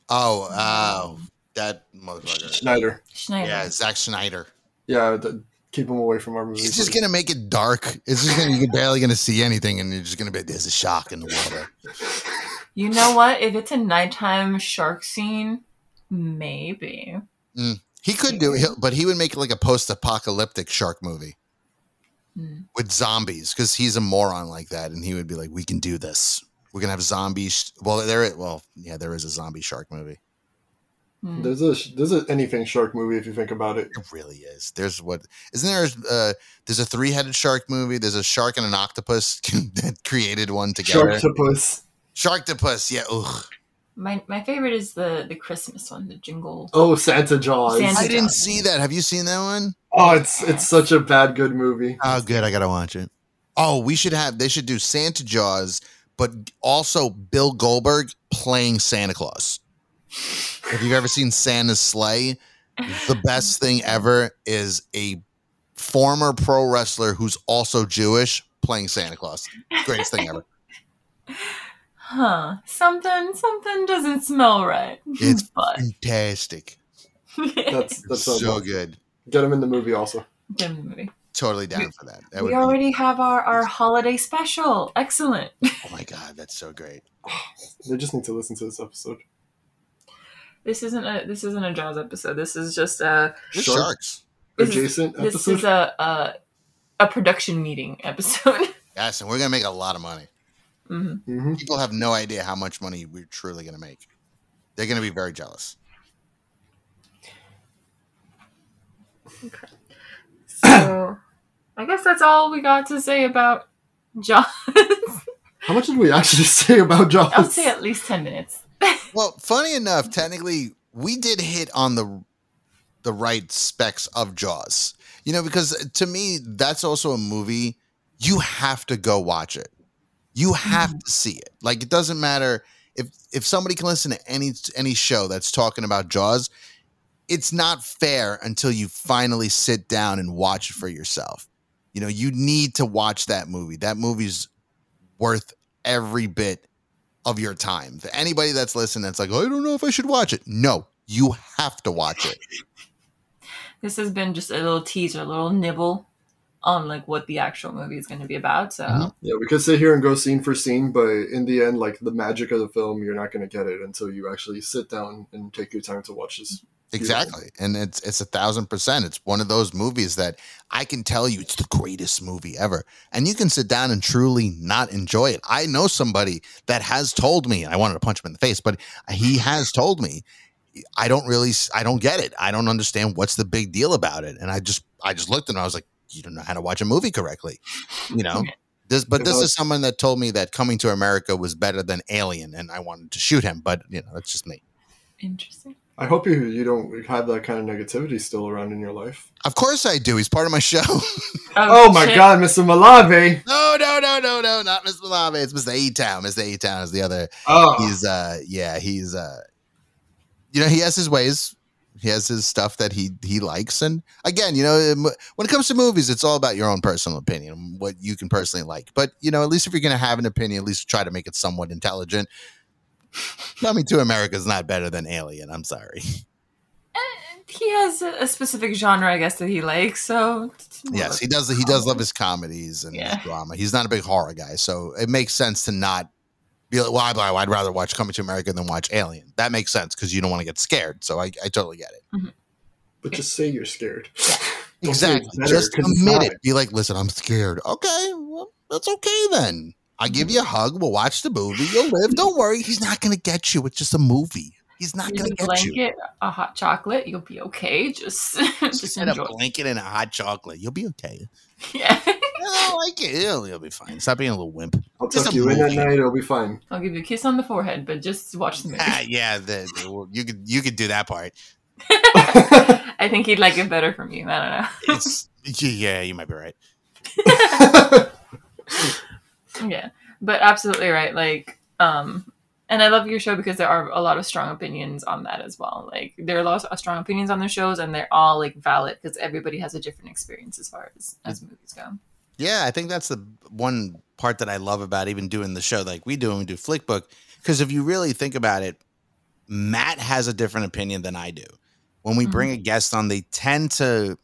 Oh, oh, that motherfucker. Snyder. Snyder. Yeah, Zack Snyder. Yeah, th- keep him away from our movies. He's just gonna make it dark. It's just gonna you're barely gonna see anything, and you're just gonna be there's a shark in the water. You know what? If it's a nighttime shark scene, maybe. He could do it, but he would make like a post-apocalyptic shark movie Hmm. with zombies because he's a moron like that, and he would be like, "We can do this. We're gonna have zombies." Well, there, well, yeah, there is a zombie shark movie. Hmm. There's a there's a anything shark movie if you think about it. It really is. There's what isn't there? Uh, there's a three-headed shark movie. There's a shark and an octopus that created one together. Sharktopus. Sharktopus, yeah. Ugh. My my favorite is the the Christmas one, the Jingle. Oh, Santa Jaws. Santa I didn't Jaws. see that. Have you seen that one? Oh, it's it's such a bad good movie. Oh, good. I gotta watch it. Oh, we should have. They should do Santa Jaws, but also Bill Goldberg playing Santa Claus. If you've ever seen Santa's Slay, the best thing ever is a former pro wrestler who's also Jewish playing Santa Claus. Greatest thing ever. Huh. Something something doesn't smell right. It's but Fantastic. That's that's so so good. Get him in the movie also. Dim movie. Totally down for that. That we would be, already have our, our holiday special. Excellent. oh my god, that's so great. They just need to listen to this episode. This isn't a this isn't a Jaws episode. This is just a Just sharks. This is- Adjacent this episode. is a, a a production meeting episode. Yes, and we're gonna make a lot of money. hmm hmm people have no idea how much money we're truly going to make. They're going to be very jealous. Okay. So I guess that's all we got to say about Jaws. How much did we actually say about Jaws? I would say at least ten minutes. Well, funny enough, technically, we did hit on the the right specs of Jaws. You know, because to me, that's also a movie you have to go watch it. You have mm-hmm. to see it. Like it doesn't matter if if somebody can listen to any any show that's talking about Jaws, it's not fair until you finally sit down and watch it for yourself. You know, you need to watch that movie. That movie's worth every bit of your time. For anybody that's listening that's like, I don't know if I should watch it. No, you have to watch it. This has been just a little teaser, a little nibble on like what the actual movie is going to be about. So Mhm. Yeah, we could sit here and go scene for scene, but in the end, like the magic of the film, you're not going to get it until you actually sit down and take your time to watch this. Exactly. And it's it's a thousand percent. It's one of those movies that I can tell you it's the greatest movie ever. And you can sit down and truly not enjoy it. I know somebody that has told me, I wanted to punch him in the face, but he has told me, I don't really I don't get it. I don't understand what's the big deal about it. And I just I just looked at him, I was like, you don't know how to watch a movie correctly. You know? This, but this is someone that told me that Coming to America was better than Alien, and I wanted to shoot him. But you know, that's just me. interesting. I hope you you don't have that kind of negativity still around in your life. Of course I do. He's part of my show. Oh, my shit. God, Mr. Malave! no, no, no, no, no, not Mr. Malave. It's Mr. A Town. Mr. A Town is the other. Oh, He's uh, yeah, he's uh, you know, he has his ways. He has his stuff that he he likes, and again, you know, when it comes to movies, it's all about your own personal opinion, what you can personally like. But you know, at least if you're gonna have an opinion, at least try to make it somewhat intelligent. Coming to America is not better than Alien. I'm sorry. He has a, a specific genre, I guess, that he likes. So Yes, he does. He does love his comedies and Yeah. his drama. He's not a big horror guy, so it makes sense to not be like, "Well, I'd, I'd rather watch Coming to America than watch Alien." That makes sense because you don't want to get scared. So I, I totally get it. Mm-hmm. but just say you're scared. Don't say it's Exactly. better, Just 'cause it's admit it. Be like, "Listen, I'm scared." Okay, well, that's okay then. I give you a hug. We'll watch the movie. You'll live. Don't worry. He's not going to get you. It's just a movie. He's not going to get you. blanket, a hot chocolate, you'll be okay. Just, just Just get a blanket and a hot chocolate. You'll be okay. Yeah. I like it. It'll, it'll be fine. Stop being a little wimp. I'll Just tuck a you in at movie. night. It'll be fine. I'll give you a kiss on the forehead, but just watch the movie. Ah, yeah, the, the- you could you could do that part. I think he'd like it better from you. I don't know. It's yeah, you might be right. Yeah but absolutely right like um and i love your show because there are a lot of strong opinions on that as well like there are a lot of strong opinions on the shows and they're all like valid because everybody has a different experience as far as as movies go Yeah, I think that's the one part that I love about even doing the show like we do when we do Flickbook. Because if you really think about it, Matt has a different opinion than I do. When we Mhm. bring a guest on, they tend to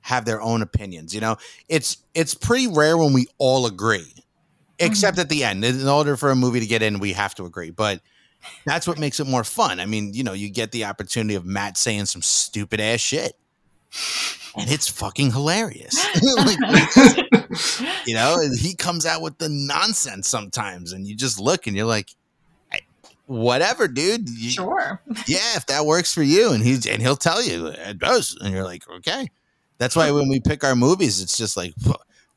have their own opinions. You know, it's it's pretty rare when we all agree, except mm-hmm. at the end. In order for a movie to get in, we have to agree. But that's what makes it more fun. I mean, you know, you get the opportunity of Matt saying some stupid ass shit. And it's fucking hilarious. Like, you know he comes out with the nonsense sometimes and you just look and you're like whatever dude You- sure yeah if that works for you and he's and he'll tell you it does and you're like okay that's why when we pick our movies it's just like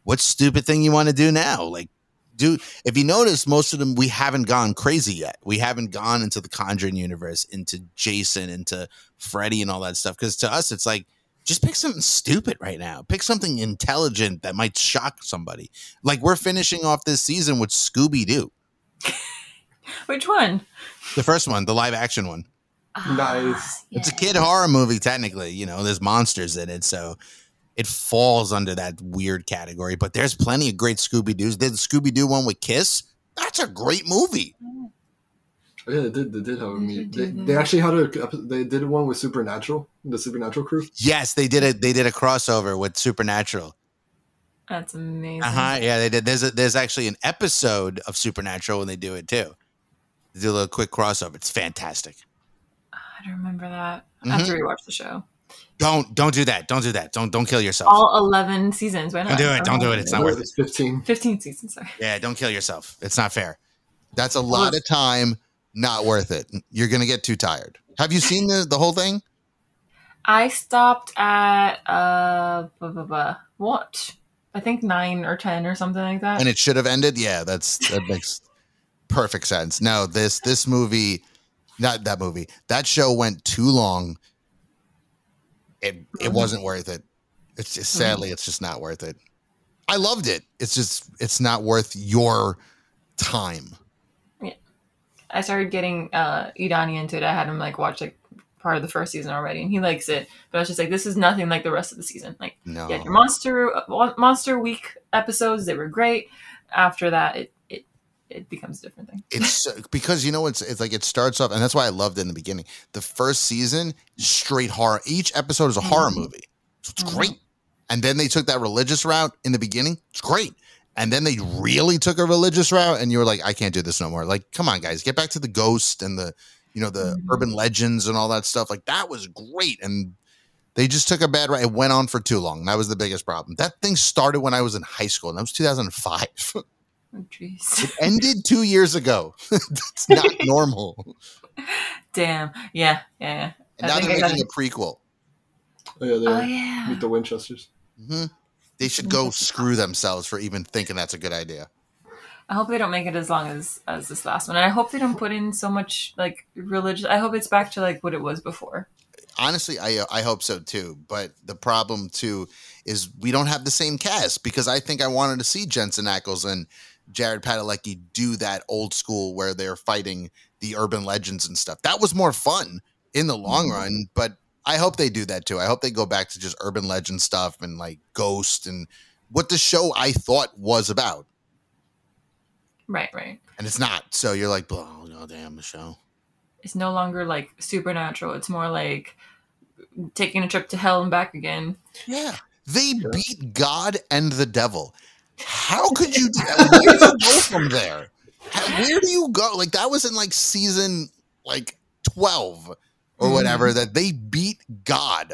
what stupid thing you want to do now like do if you notice most of them we haven't gone crazy yet we haven't gone into the conjuring universe into jason into freddy and all that stuff because to us it's like just pick something stupid right now. Pick something intelligent that might shock somebody. Like we're finishing off this season with Scooby Doo, which one the first one, the live action one. Nice. Ah, It's a kid horror movie, technically. You know, there's monsters in it, so it falls under that weird category. But there's plenty of great Scooby Doo's. Did the Scooby Doo one with Kiss? That's a great movie. Yeah, they did. They did have a meet. They, they actually had a. They did one with Supernatural, the Supernatural crew. Yes, they did it. They did a crossover with Supernatural. that's amazing Uh huh. Yeah, they did. There's a, there's actually an episode of Supernatural when they do it too. They do a little quick crossover. It's fantastic. i don't remember that i have to Mm-hmm. rewatch the show Don't don't do that. Don't do that. Don't don't kill yourself. all 11 seasons why not Don't do it. Don't do it. It's not worth it. It's fifteen. 15 seasons sorry Yeah, don't kill yourself. It's not fair. That's a lot of time. Not worth it. You're gonna get too tired. Have you seen the the whole thing? I stopped at uh blah, blah, blah. what? I think nine or ten or something like that. And it should have ended. Yeah, that's that makes perfect sense. No, this this movie, not that movie. That show went too long. It it Mhm. wasn't worth it. It's just sadly, it's just not worth it. I loved it. It's just it's not worth your time. Yeah, I started getting uh Idani into it. I had him like watch like part of the first season already, and he likes it. But I was just like, this is nothing like the rest of the season. Like, No, yeah, your monster uh, monster week episodes they were great. After that, it it becomes a different thing. it's so- because you know it's it's like it starts off, and that's why I loved it in the beginning. The first season, straight horror. Each episode is a horror Mhm. movie. So it's Mhm. great. And then they took that religious route in the beginning. It's great. And then they really took a religious route, and you were like, I can't do this no more. Like, come on, guys, get back to the ghost and the, you know, the Mhm. urban legends and all that stuff. Like that was great. And they just took a bad route. It went on for too long. That was the biggest problem. That thing started when I was in high school, and that was 2005. Oh, jeez. Ended two years ago. That's not normal. Damn. Yeah. Yeah. yeah. And I now they're making a prequel. Oh yeah, they Oh are. yeah. meet the Winchesters. hmm They should go screw themselves for even thinking that's a good idea. I hope they don't make it as long as as this last one, and I hope they don't put in so much like religious. I hope it's back to like what it was before. Honestly, I I hope so too. But the problem too is we don't have the same cast because I think I wanted to see Jensen Ackles and Jared Padalecki do that old school where they're fighting the urban legends and stuff. That was more fun in the long Mhm. run. But I hope they do that too. I hope they go back to just urban legend stuff and like Ghost and what the show I thought was about. Right. Right. And it's not. So you're like, oh, oh damn, the show. It's no longer like supernatural. It's more like taking a trip to hell and back again. Yeah. They beat God and the devil. How could you? Where do you go from there? How, where do you go? Like that was in like season like 12 or Mhm. whatever that they beat God.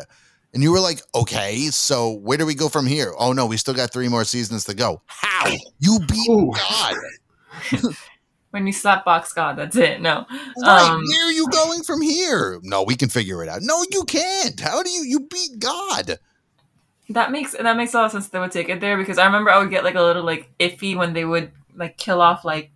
And you were like, okay, so where do we go from here? Oh no, we still got three more seasons to go. How? You beat Ooh. God. When you slap box God, that's it. No. Right. Um, where are you going from here? No, we can figure it out. No, you can't. How do you you beat God? That makes that makes a lot of sense. That they would take it there because I remember I would get like a little like iffy when they would like kill off like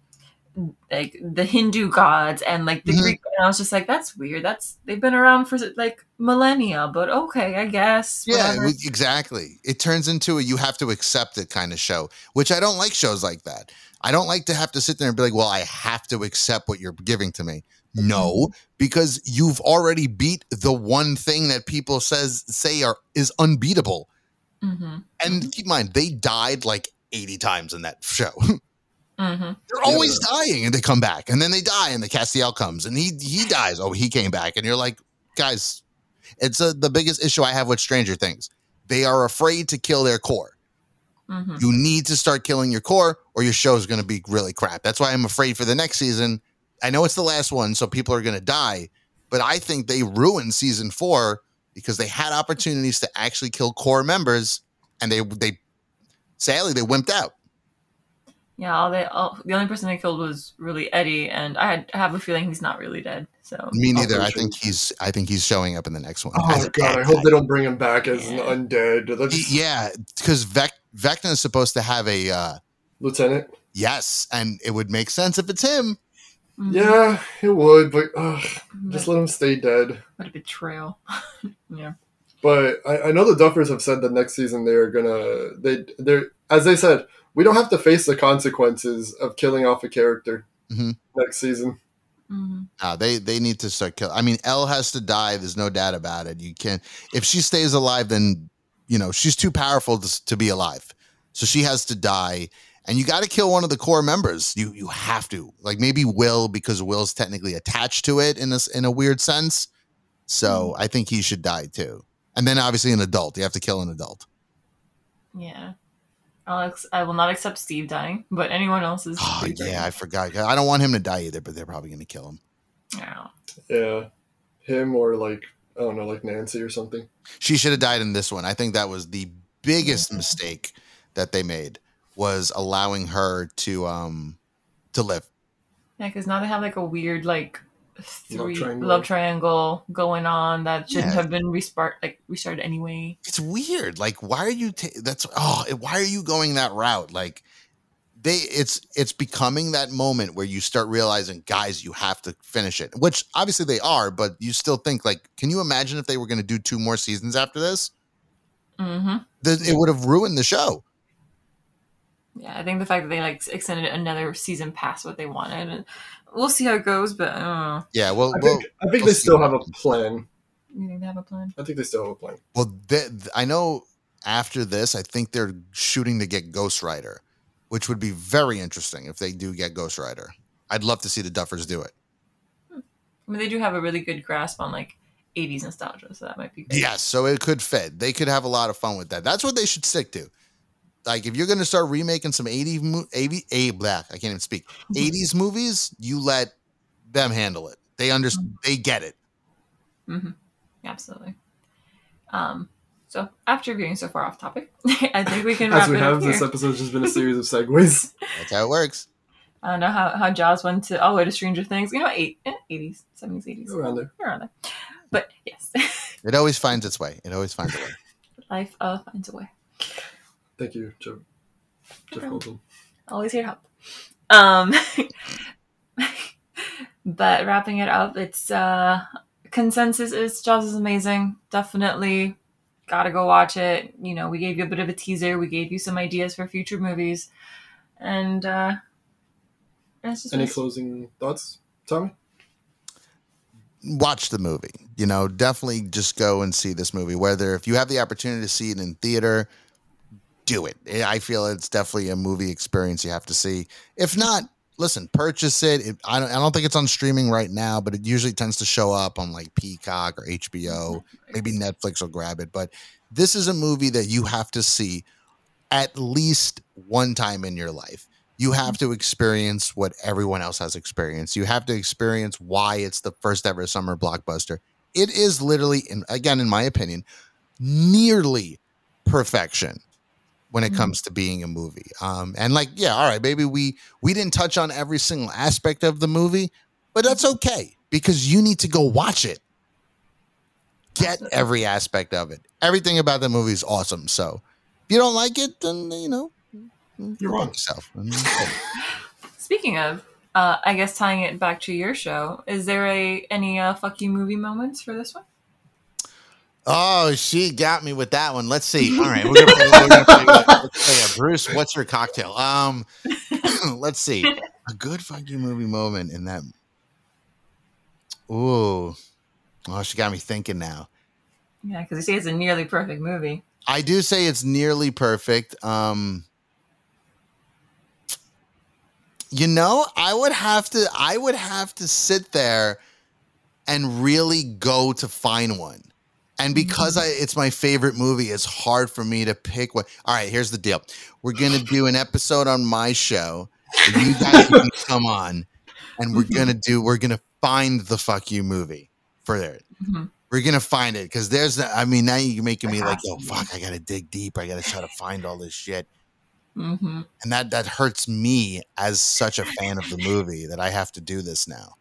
like the Hindu gods and like the Mhm. Greek. And I was just like, that's weird. That's they've been around for like millennia, but okay, I guess. Yeah, whatever. exactly. It turns into a you have to accept it kind of show, which I don't like shows like that. I don't like to have to sit there and be like, well, I have to accept what you're giving to me. No, because you've already beat the one thing that people says say are is unbeatable. Mm-hmm. And keep in mind, they died like 80 times in that show. Mm-hmm. They're always dying and they come back. And then they die and the Castiel comes and he he dies. Oh, he came back. And you're like, guys, it's a, the biggest issue I have with Stranger Things. They are afraid to kill their core. Mm-hmm. You need to start killing your core or your show is going to be really crap. That's why I'm afraid for the next season. I know it's the last one, so people are going to die, but I think they ruined season four because they had opportunities to actually kill core members and they, they, sadly, they wimped out. Yeah, all they all, the only person they killed was really Eddie, and I, had, I have a feeling he's not really dead. So Me neither. I think he's. I think he's showing up in the next one. Oh god, bad I hope they don't bring him back as an undead. That's Yeah, because Vec- Vecna is supposed to have a uh, Lieutenant. yes, and it would make sense if it's him. Mhm. Yeah, it would, but ugh, just let him stay dead. what a betrayal. yeah. But I, I know the Duffers have said that next season they're gonna they they're as they said we don't have to face the consequences of killing off a character Mhm. next season. hmm Uh, they they need to start killing. I mean, El has to die. There's no doubt about it. You can't. If she stays alive, then you know she's too powerful to, to be alive. So she has to die, and you got to kill one of the core members. You you have to. Like maybe Will because Will's technically attached to it in a s- in a weird sense. So hmm. I think he should die too. And then obviously an adult. You have to kill an adult. Yeah. I'll I will not accept Steve dying, but anyone else is. Oh pretty great. yeah, I forgot. I don't want him to die either, but they're probably gonna kill him. Yeah. Yeah, him or like I don't know, like Nancy or something. She should have died in this one. I think that was the biggest mm-hmm. mistake that they made was allowing her to um to live. Yeah, because now they have like a weird like three triangle. love triangle going on that shouldn't Yeah. have been restart like restarted anyway. It's weird. Like why are you ta- that's oh, why are you going that route? Like they it's it's becoming that moment where you start realizing guys you have to finish it. Which obviously they are, but you still think like can you imagine if they were going to do two more seasons after this? Mm-hmm. That it would have ruined the show. Yeah, I think the fact that they like extended another season past what they wanted, and we'll see how it goes. But I don't know. Yeah, well I well think I think we'll they still have a plan. You think they have a plan? I think they still have a plan. Well, th- th- I know after this, I think they're shooting to get Ghost Rider, which would be very interesting if they do get Ghost Rider. I'd love to see the Duffers do it. I mean, they do have a really good grasp on like '80s nostalgia, so that might be. Good. Yes, so it could fit. They could have a lot of fun with that. That's what they should stick to. Like if you're going to start remaking some 80 80 a black, I can't even speak. 80s movies, you let them handle it. They under they get it. hmm Absolutely. Um. So after being so far off topic, I think we can wrap As we it up have, here. this episode's just been a series of segues. That's how it works. I don't know how, how Jaws went to all the way to Stranger Things. You know, eight, eh, 80s, 70s, 80s. Around there. Around there. But yes, It always finds its way. It always finds a way. life uh, finds a way. Thank you, Jeff. Jeff Okay. Goldblum. Always here to help. Um, but wrapping it up, it's uh, consensus is Jaws is amazing. Definitely gotta go watch it. You know, we gave you a bit of a teaser. We gave you some ideas for future movies, and uh, it's just Any closing thoughts, Tommy? watch the movie. You know, definitely just go and see this movie. Whether if you have the opportunity to see it in theater, do it. Eh, I feel it's definitely a movie experience you have to see. If not, listen, purchase it. it I don't. I don't think it's on streaming right now, but it usually tends to show up on like Peacock or HBO. Mm-hmm. Maybe Netflix will grab it. But this is a movie that you have to see at least one time in your life. You mm-hmm. have to experience what everyone else has experienced. You have to experience why it's the first ever summer blockbuster. It is literally, in, again, in my opinion, nearly perfection when it Mhm. comes to being a movie. Um, and like, yeah, all right, maybe we we didn't touch on every single aspect of the movie, but that's okay because you need to go watch it. get every aspect of it. Everything about the movie is awesome. So if you don't like it, then you know You're wrong. yourself. Speaking of, uh, I guess tying it back to your show, is there a any uh, fuck you movie moments for this one? Oh, she got me with that one. Let's see. All right, we're gonna play, we're gonna play, play, Bruce. What's your cocktail? Um, let's see. A good fucking movie moment in that. Ooh, oh, she got me thinking now. Yeah, because you say it's a nearly perfect movie. I do say it's nearly perfect. Um, you know, I would have to. I would have to sit there and really go to find one. And because I, it's my favorite movie, it's hard for me to pick one. All right, here's the deal: we're gonna do an episode on my show. You guys can come on, and we're gonna do. We're gonna find the fuck you movie for it. Mhm. We're gonna find it because there's. The, I mean, now you're making me like, oh fuck, I gotta dig deep. I gotta try to find all this shit, Mm-hmm. and that that hurts me as such a fan of the movie that I have to do this now.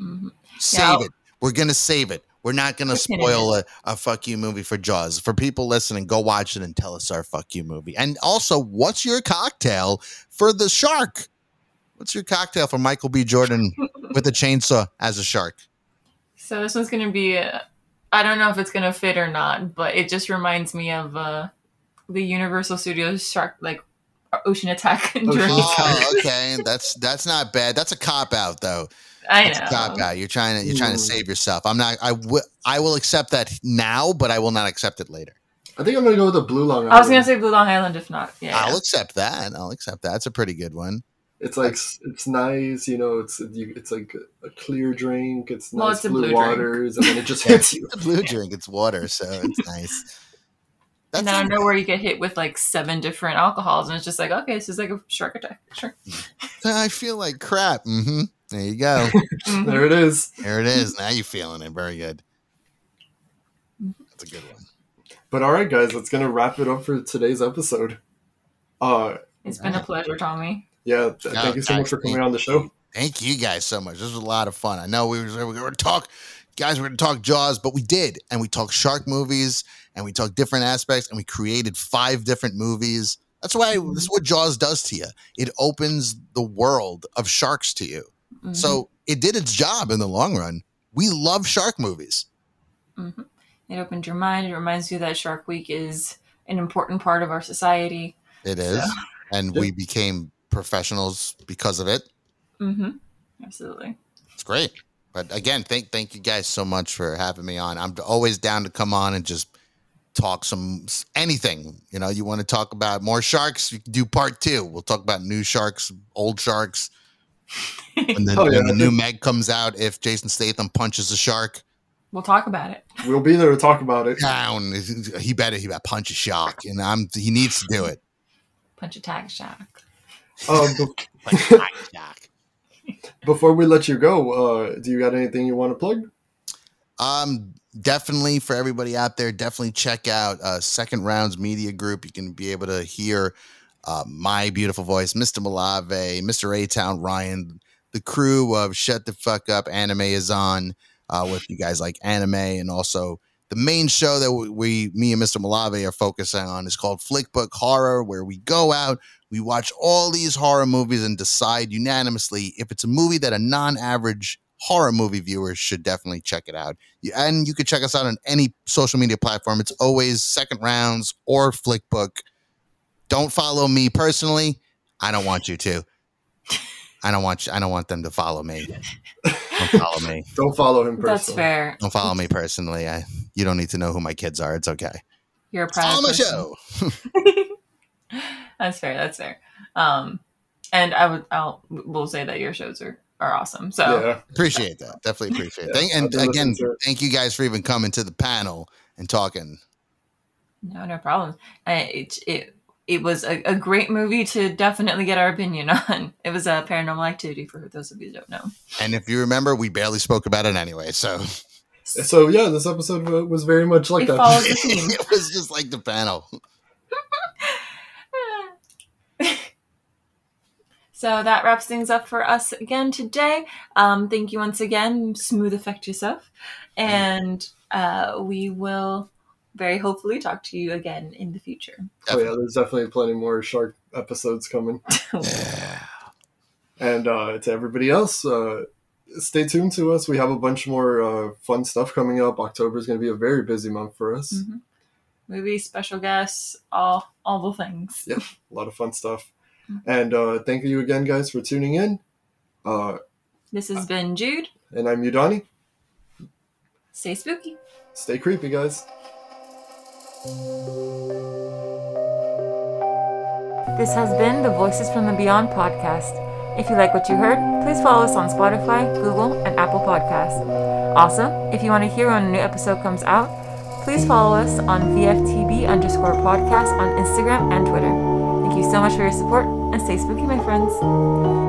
Mm-hmm. Save I'll- it. We're gonna save it. We're not pin in spoil a, a fuck you movie for Jaws. For people listening, go watch it and tell us our fuck you movie. And also, what's your cocktail for the shark? What's your cocktail for Michael B. Jordan with a chainsaw as a shark? So this one's gonna be. Uh, I don't know if it's gonna fit or not, but it just reminds me of uh, the Universal Studios Shark like Ocean Attack drink. Oh, okay. That's that's not bad. That's a cop out though. I That's a cop know. out. You're trying to you're trying to Ooh. save yourself. I'm not. I will. I will accept that now, but I will not accept it later. I think I'm gonna go with the Blue Long Island. I was gonna say Blue Long Island, if not, yeah. I'll accept that. I'll accept that. It's a pretty good one. It's like it's nice, you know. It's you, it's like a clear drink. It's nice Well, nice it's a blue, blue drink. waters, and then it just hits you. It's a blue drink. It's water, so it's nice. and That's then I know where you get hit with like seven different alcohols, and it's just like, okay, this is like a shark attack. Sure. I feel like crap. hmm There you go. There it is. there it is. Now you're feeling it. Very good. That's a good one. But all right, guys, that's gonna wrap it up for today's episode. Uh, It's been a pleasure, Tommy. yeah, th- No, thank you so much for coming on the show. Thank you guys so much. This was a lot of fun. I know we were, we were going to talk, guys, we're going to talk Jaws, but we did. And we talked shark movies and we talked different aspects and we created five different movies. That's why this is what Jaws does to you. It opens the world of sharks to you. Mhm. So it did its job in the long run. We love shark movies. Mhm. It opened your mind. It reminds you that Shark Week is an important part of our society. It is. And we became professionals because of it. hmm Absolutely. It's great. But again, thank thank you guys so much for having me on. I'm always down to come on and just talk some anything. You know, you want to talk about more sharks, you can do part two. We'll talk about new sharks, old sharks. When the, Oh, yeah, when the new Meg comes out, if Jason Statham punches a shark We'll talk about it. We'll be there to talk about it. down, he better he better punch a shark, and I'm he needs to do it. Punch attack Shark. Um, be- Punch a shark. before we let you go, uh, do you got anything you want to plug? Um, definitely for everybody out there, definitely check out uh, Second Rounds Media Group. You can be able to hear uh, my beautiful voice, Mr. Malave, Mr. A Town, Ryan, the crew of Shut the Fuck Up Anime is on uh, with you guys like anime, and also the main show that we, me and Mr. Malave are focusing on is called Flickbook Horror, where we go out, we watch all these horror movies and decide unanimously if it's a movie that a non-average horror movie viewer should definitely check it out. And you can check us out on any social media platform. It's always Second Rounds or Flickbook. Don't follow me personally. I don't want you to. I don't want you, I don't want them to follow me. Don't follow me. Don't follow him personally. That's fair. Don't follow me personally. I you don't need to know who my kids are. It's okay. You're a proud Follow my person. show. That's fair. That's fair. Um, and I would, I'll, we'll say that your shows are, are awesome. So Yeah. Appreciate that. Definitely appreciate it. Yeah, Thank, and again, listening to it. thank you guys for even coming to the panel and talking. no, no problem. I, it, it, it was a, a great movie to definitely get our opinion on. It was a paranormal activity for those of you who don't know. And if you remember, we barely spoke about it anyway. So So yeah, this episode was very much like It that. the theme. it was just like the panel. So that wraps things up for us again today. Um, thank you once again, Smooth Effect yourself, and uh, we will very hopefully talk to you again in the future. Oh yeah, there's definitely plenty more shark episodes coming. Yeah. And uh, to everybody else, uh, stay tuned to us. We have a bunch more uh, fun stuff coming up. October is going to be a very busy month for us. Mhm. Movies, special guests, all all the things. Yep, a lot of fun stuff. Mhm. And uh, thank you again, guys, for tuning in. Uh, This has been Jude. and I'm Udani. Stay spooky. Stay creepy, guys. This has been the Voices from the Beyond podcast. If you like what you heard, please follow us on Spotify, Google, and Apple Podcasts. Also, if you want to hear when a new episode comes out, please follow us on VFTB underscore podcast on Instagram and Twitter. Thank you so much for your support and stay spooky, my friends.